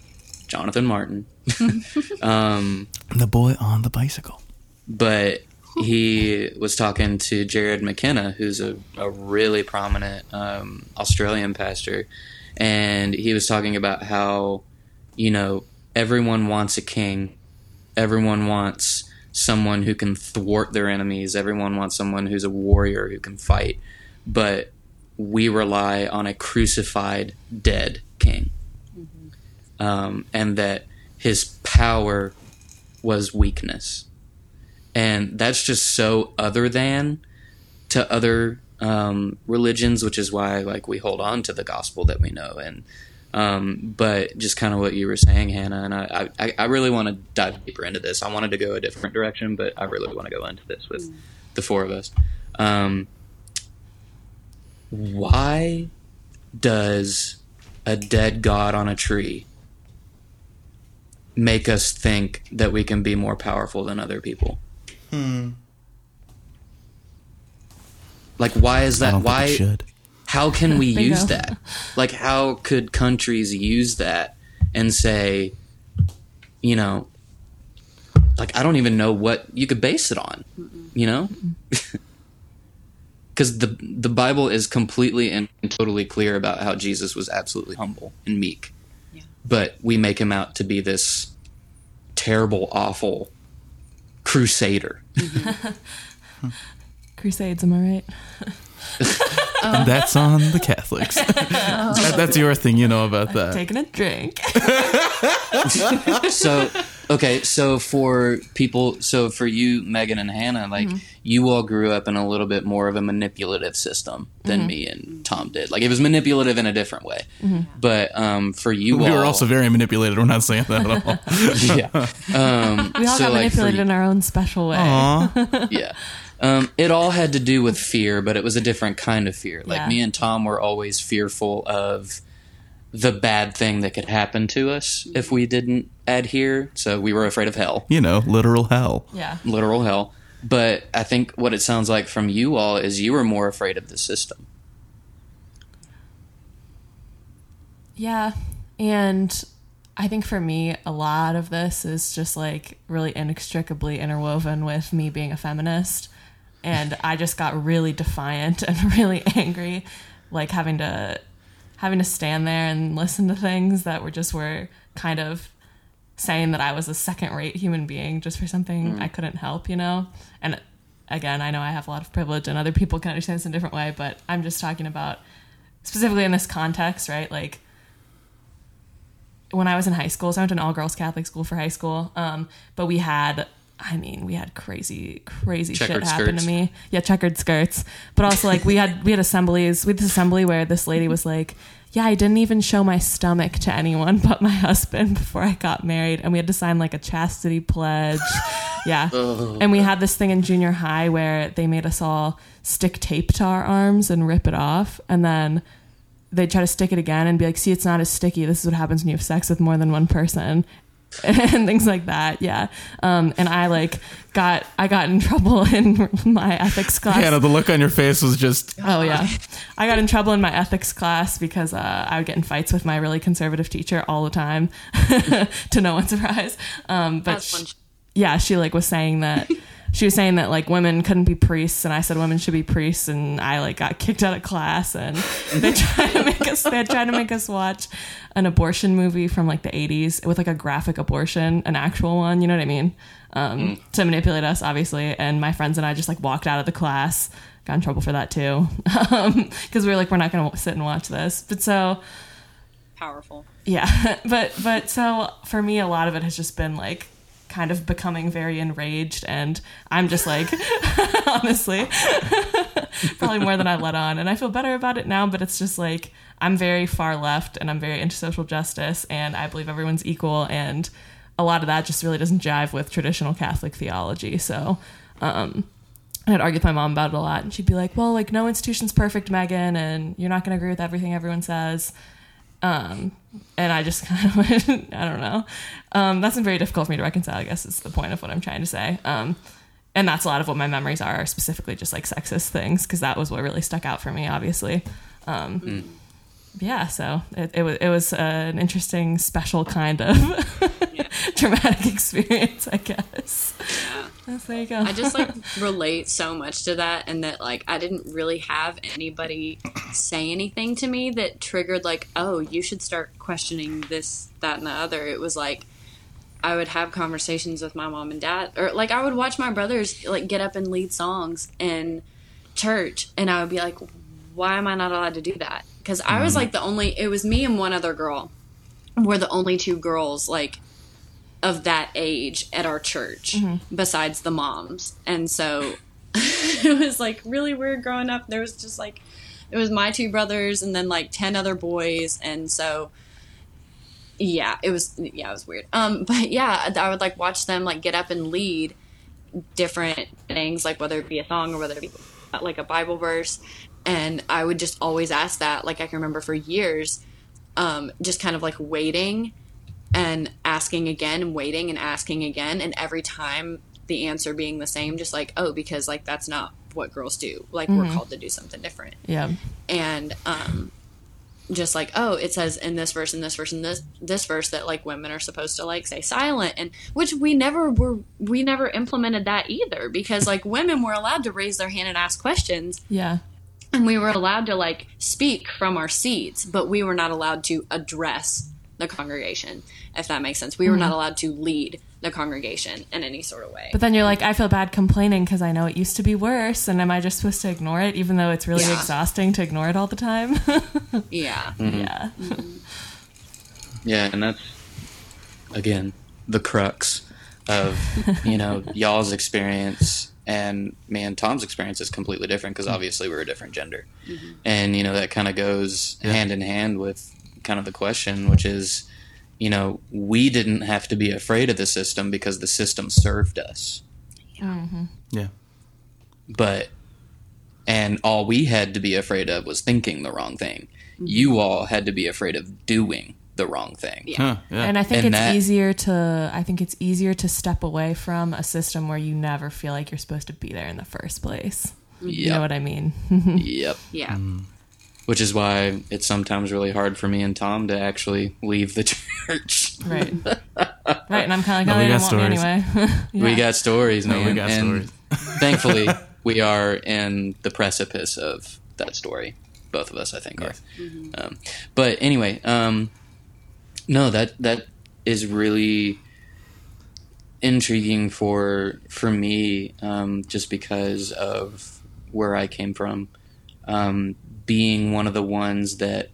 jonathan martin. [laughs] Um, The boy on the bicycle. but he was talking to Jarrod McKenna, who's a, a really prominent um, Australian pastor, and he was talking about how, you know, everyone wants a king, everyone wants someone who can thwart their enemies, everyone wants someone who's a warrior who can fight, but we rely on a crucified, dead king. Um, and that his power was weakness. And that's just so other than to other um, religions, which is why like we hold on to the gospel that we know. And um, but just kind of what you were saying, Hannah, and I, I, I really want to dive deeper into this. I wanted to go a different direction, but I really want to go into this with the four of us. Um, why does a dead god on a tree make us think that we can be more powerful than other people? Hmm. Like, why is that? Why? should. how can we [laughs] use that? Like, how could countries use that and say, you know, like I don't even know what you could base it on, you know? [laughs] Because the the Bible is completely and totally clear about how Jesus was absolutely humble and meek, but we make him out to be this terrible, awful crusader. [laughs] Crusades, am I right? [laughs] And that's on the Catholics. [laughs] Oh. That- that's your thing, you know about that. Taking a drink. so okay so for people so for you megan and hannah like you all grew up in a little bit more of a manipulative system than me and tom did like it was manipulative in a different way but um for you we all were also very manipulated. We're not saying that at all. [laughs] yeah um [laughs] We all so, got like, manipulated you- in our own special way. [laughs] Yeah. Um, it all had to do with fear, but it was a different kind of fear. Like Yeah. me and Tom were always fearful of the bad thing that could happen to us if we didn't adhere. So we were afraid of hell. You know, literal hell. Yeah. literal hell. But I think what it sounds like from you all is you were more afraid of the system. Yeah. And I think for me, a lot of this is just like really inextricably interwoven with me being a feminist. And I just got really defiant and [laughs] really angry, like having to having to stand there and listen to things that were just were kind of saying that I was a second rate human being just for something I couldn't help, you know? And again, I know I have a lot of privilege and other people can understand this in a different way, but I'm just talking about specifically in this context, right? Like when I was in high school, so I went to an all girls Catholic school for high school. Um, but we had, I mean, we had crazy, crazy Checkered shit happen skirts. to me. Yeah, checkered skirts. But also, like, we had we had assemblies. We had this assembly where this lady was like, "Yeah, I didn't even show my stomach to anyone but my husband before I got married," and we had to sign like a chastity pledge. [laughs] Yeah, oh, and we had this thing in junior high where they made us all stick tape to our arms and rip it off, and then they'd try to stick it again and be like, see, it's not as sticky. This is what happens when you have sex with more than one person. [laughs] And things like that, yeah. Um, and I like got I got in trouble [laughs] in my ethics class. Hannah, the look on your face was just Oh yeah, I got in trouble in my ethics class because uh, I would get in fights with my really conservative teacher all the time, [laughs] to no one's surprise. Um, but That's fun. sh- yeah, she like was saying that she was saying that like women couldn't be priests, and I said women should be priests, and I like got kicked out of class, and they [laughs] tried to make us they tried to make us watch an abortion movie from like the 80s with like a graphic abortion, an actual one, you know what I mean? Um, to manipulate us, obviously. And my friends and I just like walked out of the class, got in trouble for that too, [laughs] because we were like, we're not going to sit and watch this. But so Powerful. yeah [laughs] but but so for me a lot of it has just been like kind of becoming very enraged and i'm just like [laughs] honestly [laughs] probably more than i let on and i feel better about it now but it's just like i'm very far left and i'm very into social justice and i believe everyone's equal and a lot of that just really doesn't jive with traditional catholic theology so um I'd argue with my mom about it a lot, and she'd be like, "Well, like no institution's perfect, Megan, and you're not going to agree with everything everyone says." Um, and I just [laughs] kind of, went, I don't know. Um, that's been very difficult for me to reconcile. I guess is the point of what I'm trying to say. Um, and that's a lot of what my memories are, specifically just like sexist things, because that was what really stuck out for me, obviously. Um, Yeah, so it, it was it was an interesting, special kind of [laughs] traumatic experience, I guess. Yes, there you go. I just like [laughs] relate so much to that, and that like I didn't really have anybody say anything to me that triggered like, oh, you should start questioning this, that, and the other. It was like I would have conversations with my mom and dad, or like I would watch my brothers like get up and lead songs in church, and I would be like, why am I not allowed to do that? Because I was mm-hmm. like the only. It was me and one other girl. We're the only two girls like of that age at our church besides the moms. And so [laughs] it was like really weird growing up. There was just like it was my two brothers and then like 10 other boys and so yeah, it was yeah, it was weird. Um [laughs] but yeah, I would like watch them like get up and lead different things like whether it be a song or whether it be like a Bible verse and I would just always ask that like I can remember for years um just kind of like waiting and asking again and waiting and asking again and every time the answer being the same just like oh because like that's not what girls do like we're called to do something different yeah. and um just like oh it says in this verse and this verse and this this verse that like women are supposed to like say silent and which we never were we never implemented that either because like women were allowed to raise their hand and ask questions Yeah. and we were allowed to like speak from our seats but we were not allowed to address the congregation if that makes sense. We were not mm-hmm. allowed to lead the congregation in any sort of way. But then you're like, I feel bad complaining because I know it used to be worse, and am I just supposed to ignore it, even though it's really Yeah. exhausting to ignore it all the time? [laughs] yeah. Mm-hmm. Yeah. Mm-hmm. Yeah, and that's again the crux of [laughs] you know y'all's experience and me and Tom's experience is completely different because obviously we're a different gender, and you know that kind of goes hand in hand with kind of the question, which is, you know, we didn't have to be afraid of the system because the system served us, mm-hmm. Yeah. but and all we had to be afraid of was thinking the wrong thing. Mm-hmm. You all had to be afraid of doing the wrong thing. Huh, yeah. And I think And it's that- easier to I think it's easier to step away from a system where you never feel like you're supposed to be there in the first place. You know what I mean? [laughs] Yep. yeah mm. Which is why it's sometimes really hard for me and Tom to actually leave the [laughs] church. right. [laughs] right. And I'm kind of like, No, oh, they don't want me anyway. [laughs] We got stories, No, we got and stories. thankfully, we are in the precipice of that story. Both of us, I think, are. Um, but anyway, um, no, that that is really intriguing for for me, um, just because of where I came from, um, being one of the ones that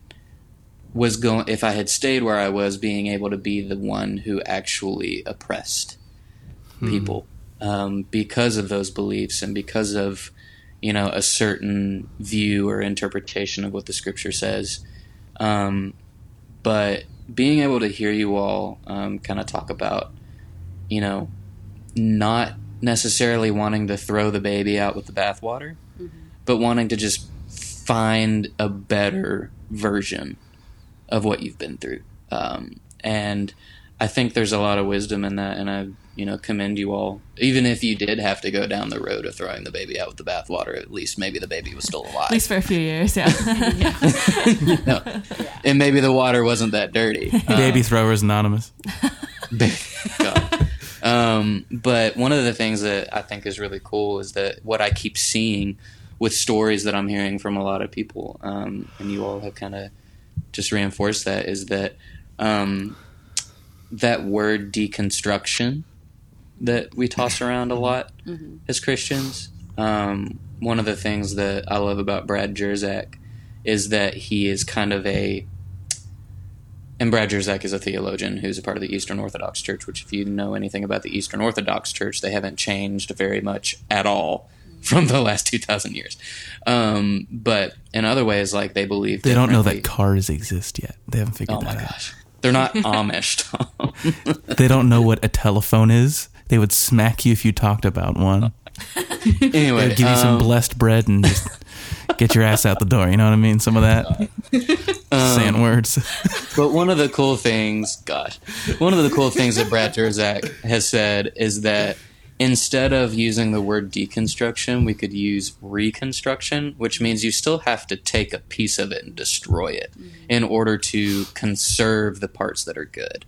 was going. If I had stayed where I was, being able to be the one who actually oppressed people um, because of those beliefs and because of you know a certain view or interpretation of what the scripture says. Um, but being able to hear you all um, kind of talk about, you know, not necessarily wanting to throw the baby out with the bathwater, but wanting to just find a better version of what you've been through. Um, and I think there's a lot of wisdom in that, and I, you know, commend you all. Even if you did have to go down the road of throwing the baby out with the bathwater, at least maybe the baby was still alive. At least for a few years, yeah. [laughs] you [laughs] know? and maybe the water wasn't that dirty. [laughs] Um, Baby Throwers Anonymous. Um, but one of the things that I think is really cool is that what I keep seeing with stories that I'm hearing from a lot of people, um, and you all have kind of just reinforced that, is that um, that word deconstruction that we toss [laughs] around a lot as Christians. Um, one of the things that I love about Brad Jersak is that he is kind of a and Brad Jersak is a theologian who's a part of the Eastern Orthodox Church, which, if you know anything about the Eastern Orthodox Church, they haven't changed very much at all from the last 2,000 years. Um, but in other ways, like they believe They don't know that cars exist yet. They haven't figured Oh my that out. gosh. They're not [laughs] Amish, Tom. They don't know what a telephone is. They would smack you if you talked about one. anyway, They'd give you some um, blessed bread and just get your ass out the door. You know what I mean? Some of that. Saying words. But one of the cool things, gosh, one of the cool things that Brad Jersak has said is that instead of using the word deconstruction, we could use reconstruction, which means you still have to take a piece of it and destroy it in order to conserve the parts that are good.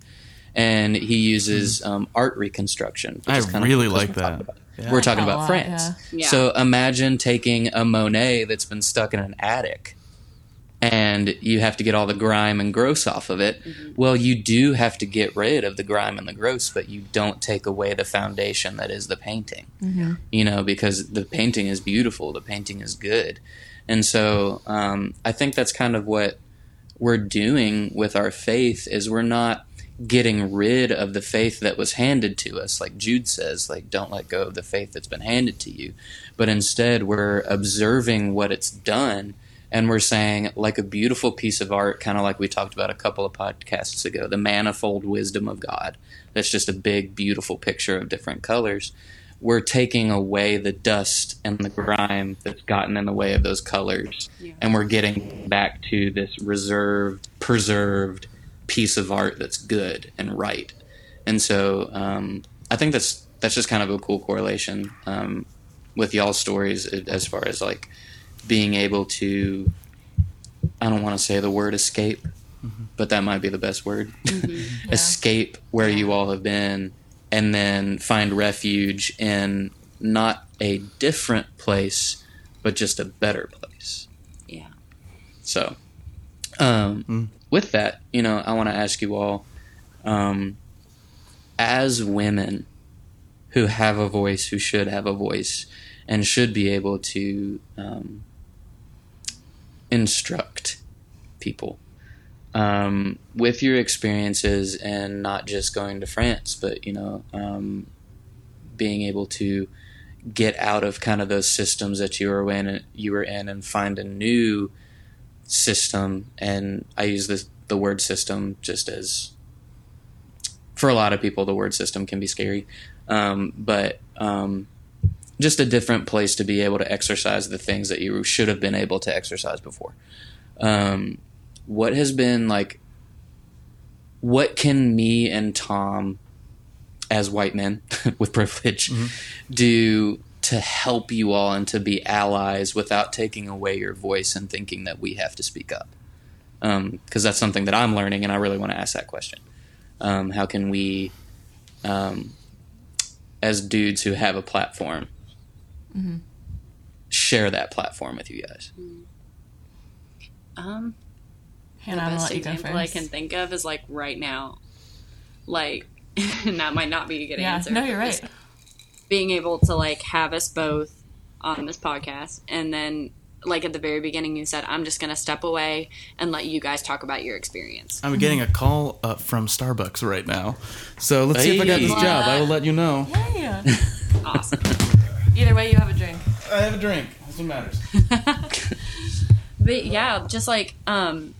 and he uses um, art reconstruction. which I is kind of really what like that. Yeah. We're talking about lot, France. yeah. Yeah. So imagine taking a Monet that's been stuck in an attic and you have to get all the grime and gross off of it. Well, you do have to get rid of the grime and the gross, but you don't take away the foundation that is the painting. You know, because the painting is beautiful, the painting is good. And so um, I think that's kind of what we're doing with our faith is we're not getting rid of the faith that was handed to us like jude says like don't let go of the faith that's been handed to you but instead we're observing what it's done and we're saying like a beautiful piece of art kind of like we talked about a couple of podcasts ago the manifold wisdom of god. That's just a big beautiful picture of different colors. We're taking away the dust and the grime that's gotten in the way of those colors. And we're getting back to this reserved preserved piece of art that's good and right. And so um, i think that's that's just kind of a cool correlation um, with y'all's stories as far as like being able to i don't want to say the word escape but that might be the best word. [laughs] Escape where you all have been and then find refuge in not a different place but just a better place. Yeah. so um, with that you know i want to ask you all um, as women who have a voice who should have a voice and should be able to um, instruct people um, with your experiences and not just going to France, but you know, um, being able to get out of kind of those systems that you were in, you were in, and find a new system. And I use this the word system just as for a lot of people, the word system can be scary, um, but um, just a different place to be able to exercise the things that you should have been able to exercise before. Um, what has been like what can me and tom as white men [laughs] with privilege do to help you all and to be allies without taking away your voice and thinking that we have to speak up? Because that's something that i'm learning and i really want to ask that question. Um, how can we um, as dudes who have a platform Mm-hmm. share that platform with you guys mm-hmm. Um, Hannah, the I'm gonna best let you go example I can think of is like right now, like, and [laughs] that might not be a good yeah, answer. no, you're right. Being able to like have us both on this podcast, and then like at the very beginning, you said, "I'm just gonna step away and let you guys talk about your experience." I'm getting a call up from Starbucks right now. So let's see if I got this job. I will let you know. Yeah. [laughs] Awesome. Either way, you have a drink. I have a drink. That's what matters. [laughs] [laughs] But yeah, just like um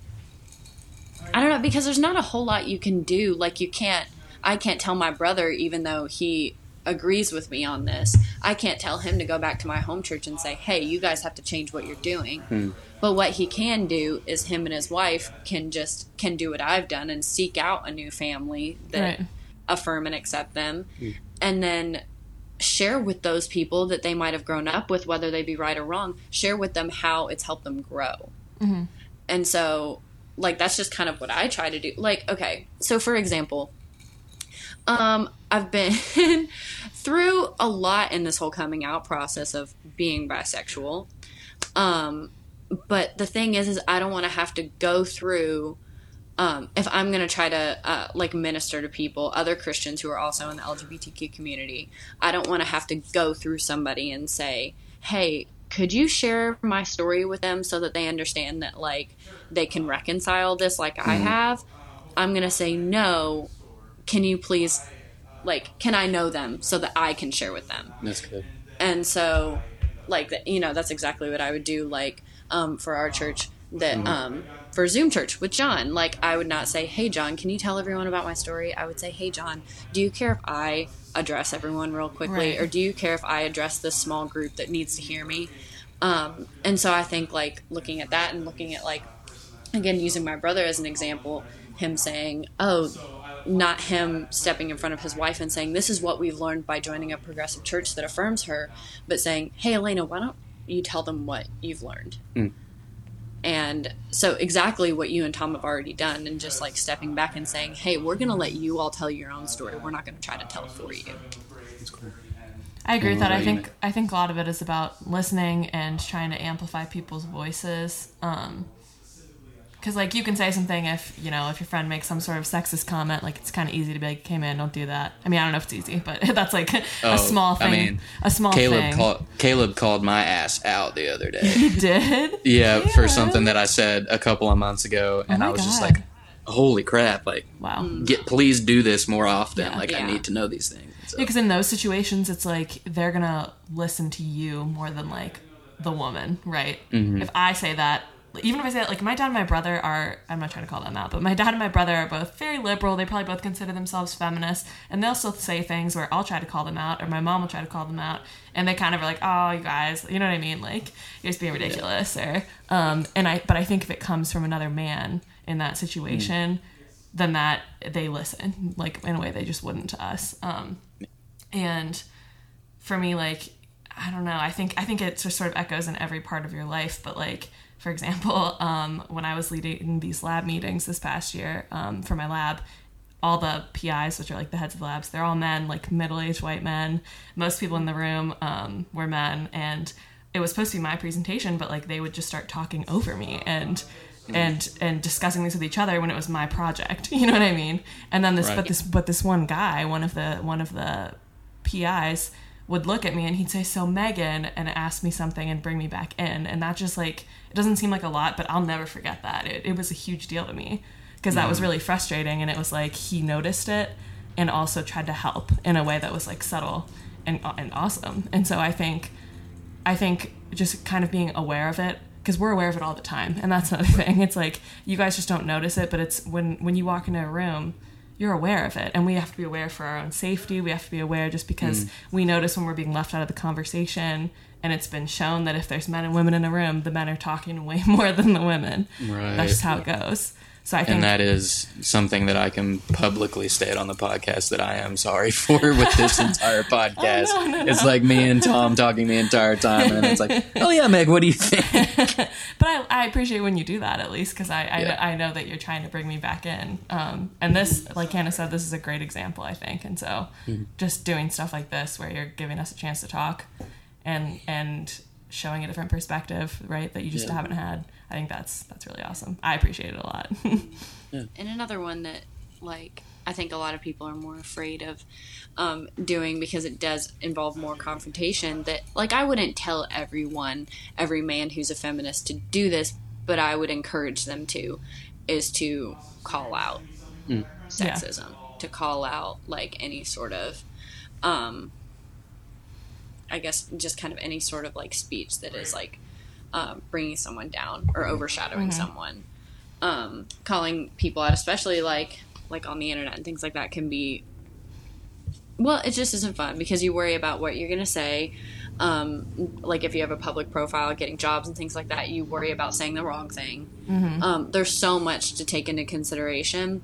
I don't know because there's not a whole lot you can do. Like you can't I can't tell my brother even though he agrees with me on this. I can't tell him to go back to my home church and say, "Hey, you guys have to change what you're doing." But what he can do is him and his wife can just can do what I've done and seek out a new family that Right. affirm and accept them and then share with those people that they might have grown up with whether they be right or wrong share with them how it's helped them grow. And so like that's just kind of what i try to do. Like okay so for example um i've been [laughs] through a lot in this whole coming out process of being bisexual. Um but the thing is is i don't want to have to go through um, if I'm going to try to uh, like minister to people, other Christians who are also in the LGBTQ community, I don't want to have to go through somebody and say, "Hey, could you share my story with them so that they understand that like they can reconcile this like I have?" I'm going to say, "No. Can you please like can I know them so that I can share with them?" that's good and so like you know that's exactly what i would do like um, for our church that um, for zoom church with john. Like i would not say hey john can you tell everyone about my story? I would say hey john do you care if i address everyone real quickly? Right. or do you care if i address this small group that needs to hear me? Um, and so i think like looking at that and looking at like again using my brother as an example him saying oh not him stepping in front of his wife and saying this is what we've learned by joining a progressive church that affirms her but saying hey elena why don't you tell them what you've learned And so, exactly what you and Tom have already done, and just like stepping back and saying, hey, we're going to let you all tell your own story. We're not going to try to tell it for you. I agree with that. I think I think a lot of it is about listening and trying to amplify people's voices. Um, because like you can say something if you know if your friend makes some sort of sexist comment, like it's kind of easy to be like, "Hey man, don't do that." I mean, I don't know if it's easy, but [laughs] that's like a Oh, small I thing. mean, a small Caleb thing. called Caleb called my ass out the other day. you did? Yeah, for Yeah. something that I said a couple of months ago, and Oh I was just like, "Holy crap! Like, Wow. get please do this more often. Yeah. like, I need to know these things." So, Because in those situations, it's like they're gonna listen to you more than like the woman, right? Mm-hmm. If I say that, even if I say that, like my dad and my brother are, I'm not trying to call them out, but my dad and my brother are both very liberal. They probably both consider themselves feminists, and they'll still say things where I'll try to call them out, or my mom will try to call them out, and they kind of are like, "Oh, you guys," you know what I mean? Like you're just being ridiculous, or um, and I, but I think if it comes from another man in that situation. Then that they listen, like in a way they just wouldn't to us. Um, and for me like i don't know i think i think it just sort of echoes in every part of your life but like for example [laughs] um, when i was leading these lab meetings this past year um, for my lab all the PIs, which are like the heads of the labs, they're all men, like middle-aged white men. Most people in the room um, were men, and it was supposed to be my presentation, but like they would just start talking over me and and and discussing this with each other when it was my project. [laughs] You know what I mean? And then this, Right. but this, but this one guy, one of the one of the PIs would look at me and he'd say, "So Megan," and ask me something and bring me back in, and that just like it doesn't seem like a lot, but I'll never forget that. It, it was a huge deal to me because that was mm. really frustrating, and it was like he noticed it and also tried to help in a way that was like subtle and uh, and awesome. And so I think I think just kind of being aware of it because we're aware of it all the time, and that's another [laughs] thing. It's like you guys just don't notice it, but it's when when you walk into a room, you're aware of it, and we have to be aware for our own safety. We have to be aware just because mm. we notice when we're being left out of the conversation, and it's been shown that if there's men and women in a room, the men are talking [laughs] way more than the women. Right. That's just how it goes. So I think and that is something that I can publicly state on the podcast that I am sorry [laughs] for with this entire [laughs] podcast. Oh, no, no, it's like me and Tom talking the entire time, and it's like, [laughs] "Oh yeah, Meg, what do you think?" but I, I appreciate when you do that at least because I, I, Yeah. I know that you're trying to bring me back in. Um, and this, like Hannah said, this is a great example, I think. And so Mm-hmm. just doing stuff like this where you're giving us a chance to talk and and showing a different perspective, right, that you just Yeah. haven't had. I think that's that's really awesome. I appreciate it a lot. [laughs] And another one that, like, I think a lot of people are more afraid of um, doing because it does involve more confrontation. That, like, I wouldn't tell everyone, every man who's a feminist to do this, but I would encourage them to, is to call out sexism, to call out, like, any sort of, um, I guess, just kind of any sort of, like, speech that is, like, um, bringing someone down or overshadowing someone um, calling people out, especially like like on the internet and things like that, can be well. It just isn't fun because you worry about what you're gonna say. Um, like if you have a public profile, getting jobs and things like that, you worry about saying the wrong thing. Um, there's so much to take into consideration,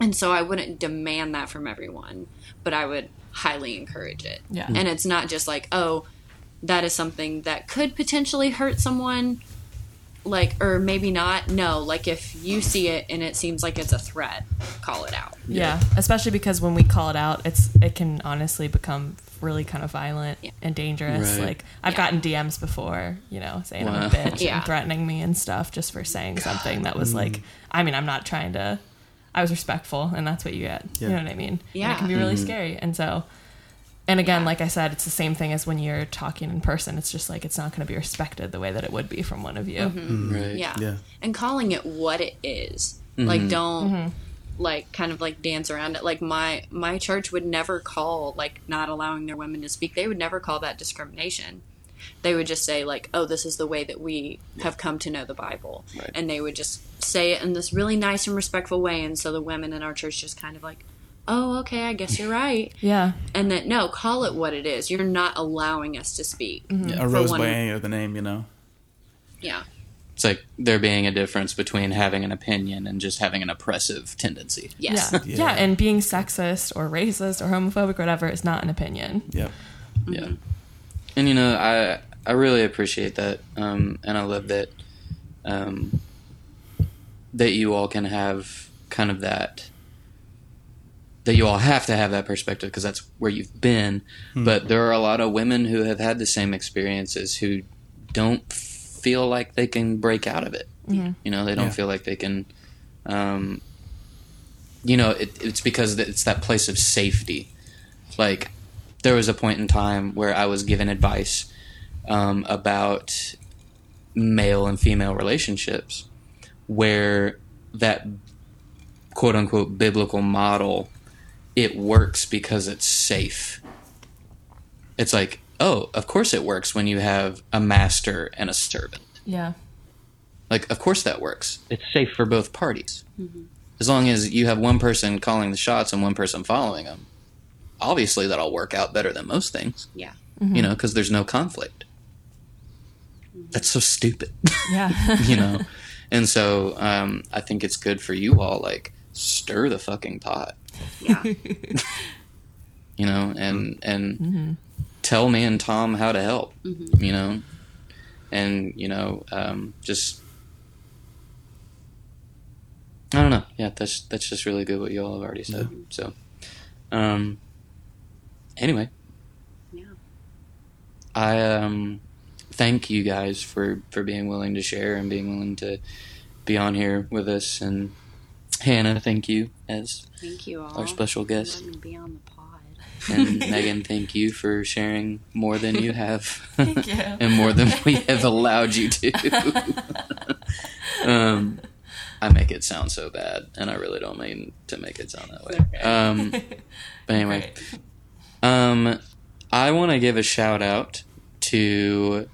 and so I wouldn't demand that from everyone, but I would highly encourage it. Yeah. and it's not just like oh, that is something that could potentially hurt someone like or maybe not no like if you see it and it seems like it's a threat call it out yeah, especially because when we call it out, it's it can honestly become really kind of violent Yeah. and dangerous. Right. Like I've Yeah. gotten DMs before, you know, saying I'm a bitch Yeah. and threatening me and stuff just for saying something that was like. Mm. I mean, I'm not trying to. I was respectful, and that's what you get. You know what I mean? And Yeah. it can be really mm-hmm. scary, and so. And again, like I said, it's the same thing as when you're talking in person. It's just like it's not going to be respected the way that it would be from one of you. Mm-hmm. Mm-hmm. right. yeah Yeah. and calling it what it is. Mm-hmm. like don't like kind of like dance around it like my my church would never call like not allowing their women to speak they would never call that discrimination they would just say like oh this is the way that we have come to know the bible Right. and they would just say it in this really nice and respectful way and so the women in our church just kind of like oh okay i guess you're right [laughs] Yeah, and that no call it what it is you're not allowing us to speak A rose by any other name, you know. yeah It's like there being a difference between having an opinion and just having an oppressive tendency. yes yeah, [laughs] Yeah. yeah, and being sexist or racist or homophobic or whatever is not an opinion. Yep. Yeah. And you know, I I really appreciate that, um, and I love that um, that you all can have kind of that that you all have to have that perspective because that's where you've been. But there are a lot of women who have had the same experiences who don't feel like they can break out of it. You know, they don't Yeah. feel like they can. Um, you know, it, it's because it's that place of safety. Like, there was a point in time where I was given advice um, about male and female relationships, where that quote unquote biblical model it works because it's safe. It's like, oh, of course it works when you have a master and a servant. Yeah. Like, of course that works. It's safe for both parties. Mm-hmm. As long as you have one person calling the shots and one person following them, obviously that'll work out better than most things, Yeah. Mm-hmm. you know, because there's no conflict. Mm-hmm. That's so stupid, Yeah. [laughs] [laughs] you know? And so um, I think it's good for you all, like, stir the fucking pot. Yeah. [laughs] you know, and and tell me and Tom how to help, you know, and you know, um, just I don't know. Yeah, that's that's just really good what you all have already said. So, um, anyway, Yeah. I um thank you guys for for being willing to share and being willing to be on here with us and Hannah, thank you as Thank you all. our special guest. Let me be on the pod. And [laughs] Megan, thank you for sharing more than you have. [laughs] Thank you. [laughs] and more than we have allowed you to. um, I make it sound so bad, and I really don't mean to make it sound that way. Um, but anyway, Great. um, I want to give a shout out to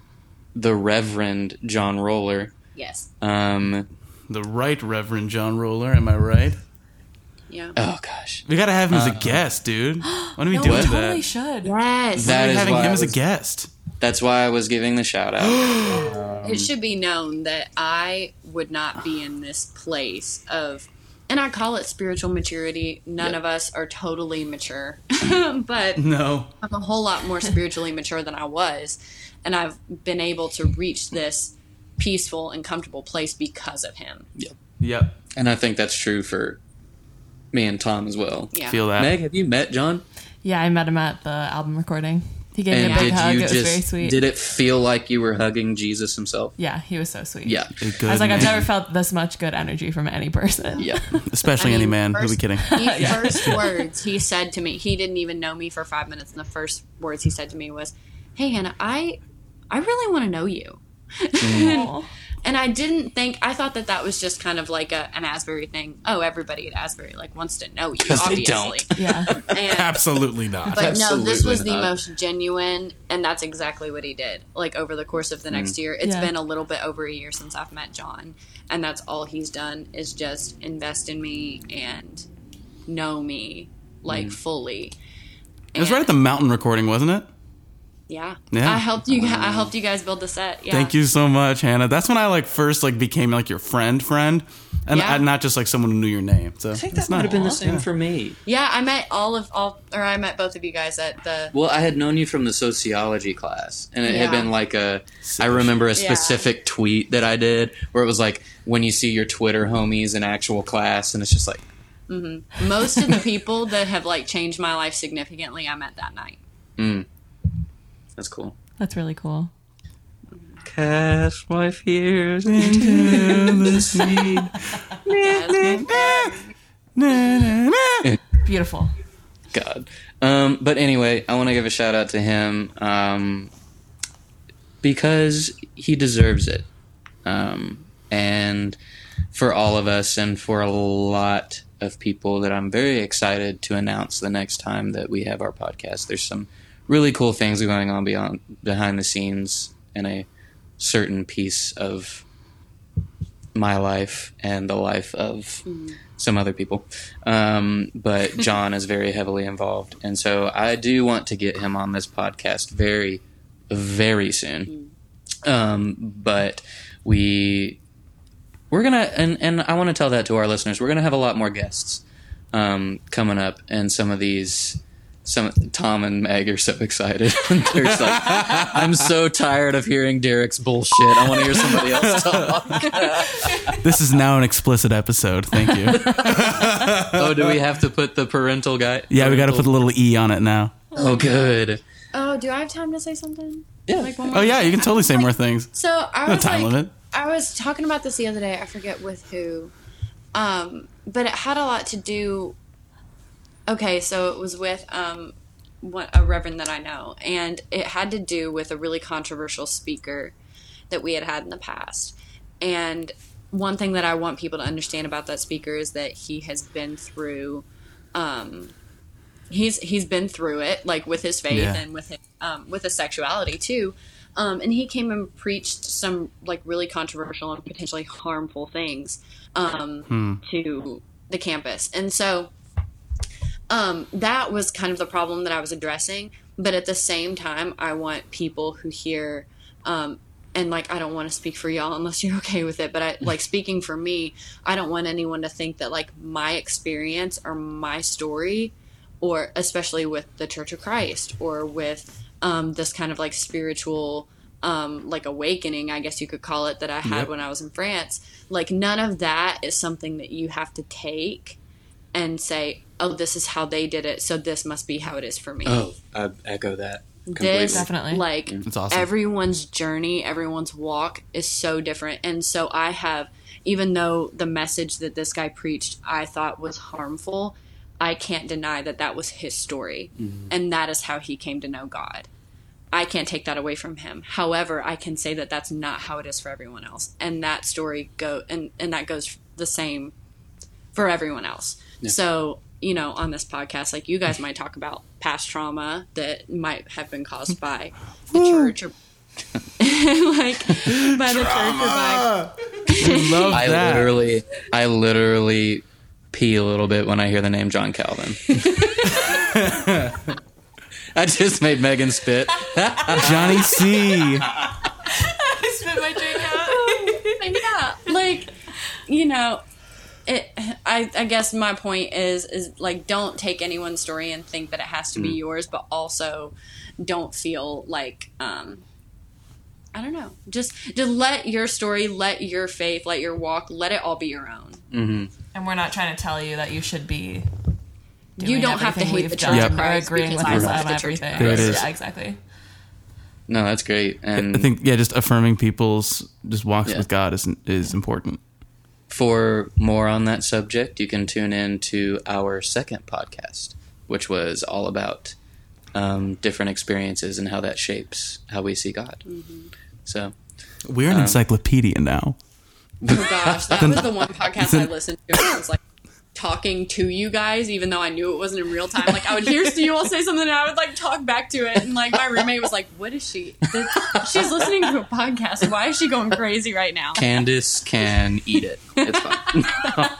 the Reverend John Roller. Yes. Um, The Right Reverend John Roller, am I right? Yeah. oh gosh, We gotta have him as a Uh, guest, dude. [gasps] Why don't we No, do we that? totally should. Yes. That We're is having why him I as a was- guest. that's why I was giving the shout out. [gasps] it should be known that I would not be in this place of, and I call it spiritual maturity. None Yep. of us are totally mature, [laughs] [laughs] but No. I'm a whole lot more spiritually mature than I was, and I've been able to reach this peaceful and comfortable place because of him. Yep. Yep. And I think that's true for me and Tom as well. Yeah. Feel that. Meg, have you met John? Yeah, I met him at the album recording. He gave And me a big did hug. you It was just very sweet. did it feel like you were hugging Jesus himself? yeah, he was so sweet. Yeah. A good I was like, I've never felt this much good energy from any person. Yeah. [laughs] Especially I any mean, man. Who first- we kidding? The [laughs] first words he said to me, he didn't even know me for five minutes, and the first words he said to me was, "Hey Hannah, I, I really want to know you." Aw. [laughs] And I didn't think I thought that that was just kind of like a, an Asbury thing. Oh, everybody at Asbury like wants to know you, 'Cause [laughs] they obviously. don't. [laughs] Yeah. And, Absolutely not. but no, this was Absolutely the most genuine, and that's exactly what he did. Like over the course of the next Mm. year, it's Yeah. been a little bit over a year since I've met John, and that's all he's done is just invest in me and know me like Mm. fully. it was right at the mountain recording, wasn't it? Yeah. Yeah. I helped you. I helped you guys build the set. Yeah. Thank you so much, Hannah. That's when I like first like became like your friend, friend, and Yeah. I, not just like someone who knew your name. So I think that might have been the same Yeah. for me. Yeah, I met all of all, or I met both of you guys at the. Well, I had known you from the sociology class, and it had been like a. I remember a Yeah. specific tweet that I did where it was like when you see your Twitter homies in actual class, and it's just like, Most of the people that have like changed my life significantly, I met that night. mm, that's cool. That's really cool. Cast my fears [laughs] into the sea. Na, na, na. Beautiful. God. Um, but anyway, I want to give a shout out to him um, because he deserves it. Um, and for all of us, and for a lot of people that I'm very excited to announce the next time that we have our podcast. There's some really cool things are going on beyond behind the scenes in a certain piece of my life and the life of some other people. Um, but [laughs] John is very heavily involved. And so I do want to get him on this podcast very, very soon. Um, but we, we're going to, and, and I want to tell that to our listeners, we're going to have a lot more guests um, coming up. And some of these, some Tom and Meg are so excited. [laughs] They're just like, I'm so tired of hearing Derek's bullshit. I want to hear somebody else talk. [laughs] This is now an explicit episode. Thank you. [laughs] Oh, do we have to put the parental guy? Yeah, we got to put a little e on it now. Oh, good. Oh, do I have time to say something? Yeah. Like one more Oh yeah, you can totally say more things. So I No was time like, limit. I was talking about this the other day. I forget with who, um, but it had a lot to do. Okay, so it was with um, one, a reverend that I know, and it had to do with a really controversial speaker that we had had in the past. And one thing that I want people to understand about that speaker is that he has been through. Um, he's he's been through it like with his faith Yeah. and with his, um, with his sexuality too um, and he came and preached some like really controversial and potentially harmful things um, to the campus and so um, that was kind of the problem that i was addressing but at the same time i want people who hear um, and like i don't want to speak for y'all unless you're [laughs] okay with it but i like speaking for me i don't want anyone to think that like my experience or my story or especially with the Church of Christ or with um, this kind of like spiritual um, like awakening, I guess you could call it, that I had Yep. when I was in France. Like none of that is something that you have to take and say, "Oh, this is how they did it, so this must be how it is for me." Oh, I echo that. Completely. this Definitely. like mm. It's awesome. everyone's journey everyone's walk is so different and so i have even though the message that this guy preached i thought was harmful i can't deny that that was his story mm-hmm. and that is how he came to know god i can't take that away from him however i can say that that's not how it is for everyone else and that story go and and that goes the same for everyone else so you know on this podcast like you guys might talk about past trauma that might have been caused [laughs] by the church or [laughs] like by the church or by [laughs] Love I that. literally, I literally pee a little bit when I hear the name John Calvin. I just made Megan spit. Johnny C. I spit my drink out. yeah, like you know, it. I I guess my point is is like don't take anyone's story and think that it has to be yours, but also don't feel like um. I don't know. Just just let your story, let your faith, let your walk, let it all be your own. And we're not trying to tell you that you should be. You don't have to everything hate we've the Church of or Christ agreeing with I us on the Church of everything. There it is. Yeah, exactly. No, that's great. And I think yeah, just affirming people's just walks Yeah. with God is is important. For more on that subject, you can tune in to our second podcast, which was all about um, different experiences and how that shapes how we see God. So, We're an encyclopedia now. Oh gosh, that [laughs] was the one podcast I listened to. And I was like talking to you guys, even though I knew it wasn't in real time. Like I would hear you all say something, and I would like talk back to it. And like my roommate was like, "What is she? This- She's listening to a podcast. Why is she going crazy right now?" Candace can eat it. It's fine.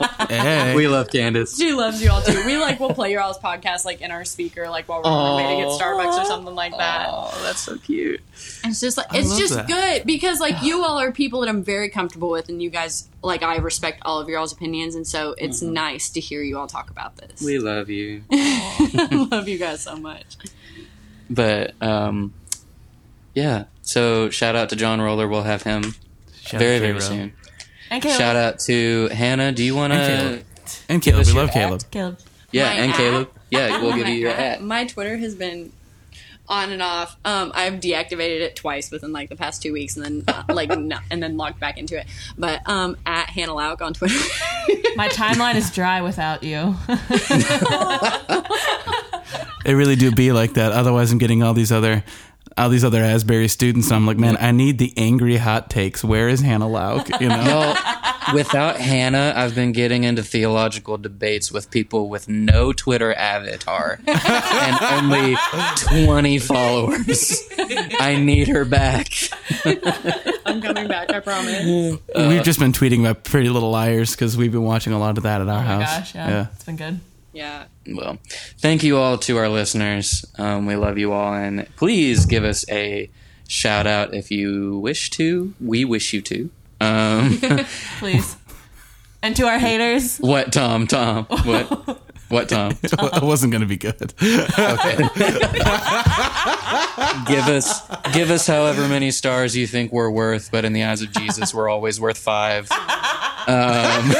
[laughs] Hey. we love Candace. She loves you all too. We like will play your all's podcast like in our speaker, like while we're on our way to get Starbucks or something like that. Oh, that's so cute. It's just like it's just that. good because like you all are people that I'm very comfortable with, and you guys like I respect all of your all's opinions, and so it's nice to hear you all talk about this. We love you. [laughs] I love you guys so much. But um, yeah. So shout out to John Roller. We'll have him Shout very very soon. And Caleb. Shout out to Hannah. Do you want And to? Caleb. And Caleb, us we love at. Caleb. Caleb. Yeah, My and at? Caleb. Yeah, we'll give [laughs] you your at- at. my Twitter has been on and off. Um, I've deactivated it twice within like the past two weeks, and then uh, [laughs] like no, and then logged back into it. But um, at Hannah Lauk on Twitter. [laughs] My timeline is dry without you. [laughs] It really do be like that. Otherwise, I'm getting all these other, all these other Asbury students. And I'm like, man, I need the angry hot takes. Where is Hannah Lauk? You know, Well, without Hannah, I've been getting into theological debates with people with no Twitter avatar and only 20 followers. I need her back. I'm coming back. I promise. we've just been tweeting about Pretty Little Liars because we've been watching a lot of that at our Oh my house. gosh, yeah, it's been good. Yeah. Well, thank you all to our listeners. Um, we love you all, and please give us a shout out if you wish to. We wish you to. Um, [laughs] Please. And to our haters, what, Tom? Tom? What? [laughs] What, Tom? [laughs] it wasn't going to be good. Okay. give us give us however many stars you think we're worth, but in the eyes of Jesus, we're always worth five. Um,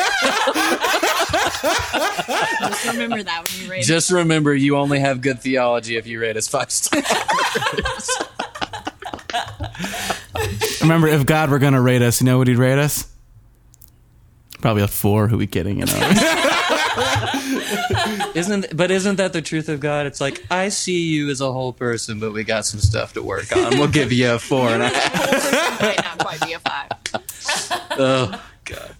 Just remember that when you rate. just remember, you only have good theology if you rate us five stars. Remember, if God were going to rate us, you know what he'd rate us? Probably a four. Who are we kidding? You know. [laughs] Isn't but isn't that the truth of God? It's like I see you as a whole person, but we got some stuff to work on. We'll give you a four and a half. might not quite be a five. [laughs] Oh God.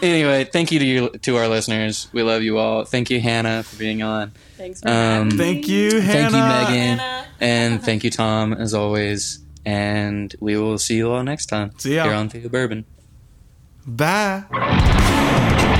Anyway, thank you to you to our listeners. We love you all. Thank you, Hannah, for being on. Thanks for Um, having thank you, Hannah. Thank you, Megan, Hannah. and [laughs] thank you, Tom, as always. And we will see you all next time See ya. here on Theo Bourbon. Bye.